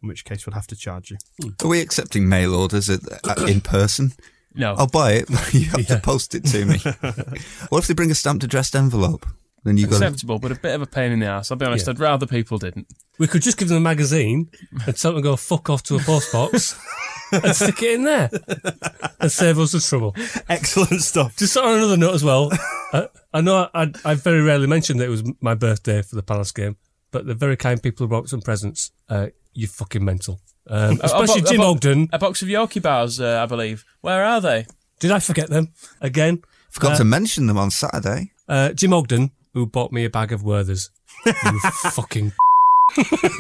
in which case we'll have to charge you.
Are we accepting mail orders at, at, in person?
No.
I'll buy it, but you have to post it to me. what if they bring a stamped addressed envelope? Then you got
Acceptable, but a bit of a pain in the ass. I'll be honest,
Yeah.
I'd rather people didn't.
We could just give them a magazine and tell them to go fuck off to a post box and stick it in there and save us the trouble.
Excellent stuff.
Just on another note as well, I, I know I, I very rarely mentioned that it was my birthday for the Palace game, but the very kind people who brought some presents, uh, you fucking mental. Um,
A- a
especially
bo- a
Jim
bo-
Ogden.
A box of Yorkie bars, uh, I believe. Where are they?
Did I forget them again?
Forgot
Uh,
to mention them on Saturday.
Uh, Jim Ogden, who bought me a bag of Werthers. You fucking.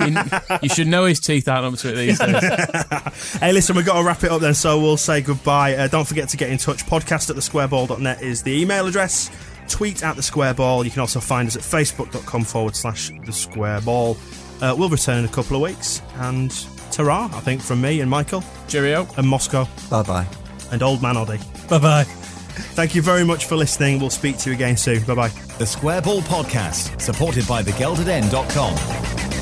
You, you should know his teeth aren't up to it these days.
Hey, listen, we've got to wrap it up then, so we'll say goodbye. Uh, don't forget to get in touch. Podcast at thesquareball.net is the email address. Tweet at the squareball. You can also find us at facebook.com forward slash the squareball. Uh, we'll return in a couple of weeks. And ta I think, from me and Michael.
Cheerio.
And Moscow.
Bye bye.
And Old Man Oddie.
Bye bye.
Thank you very much for listening. We'll speak to you again soon. Bye bye.
The Squareball Podcast, supported by thegeldeden.com.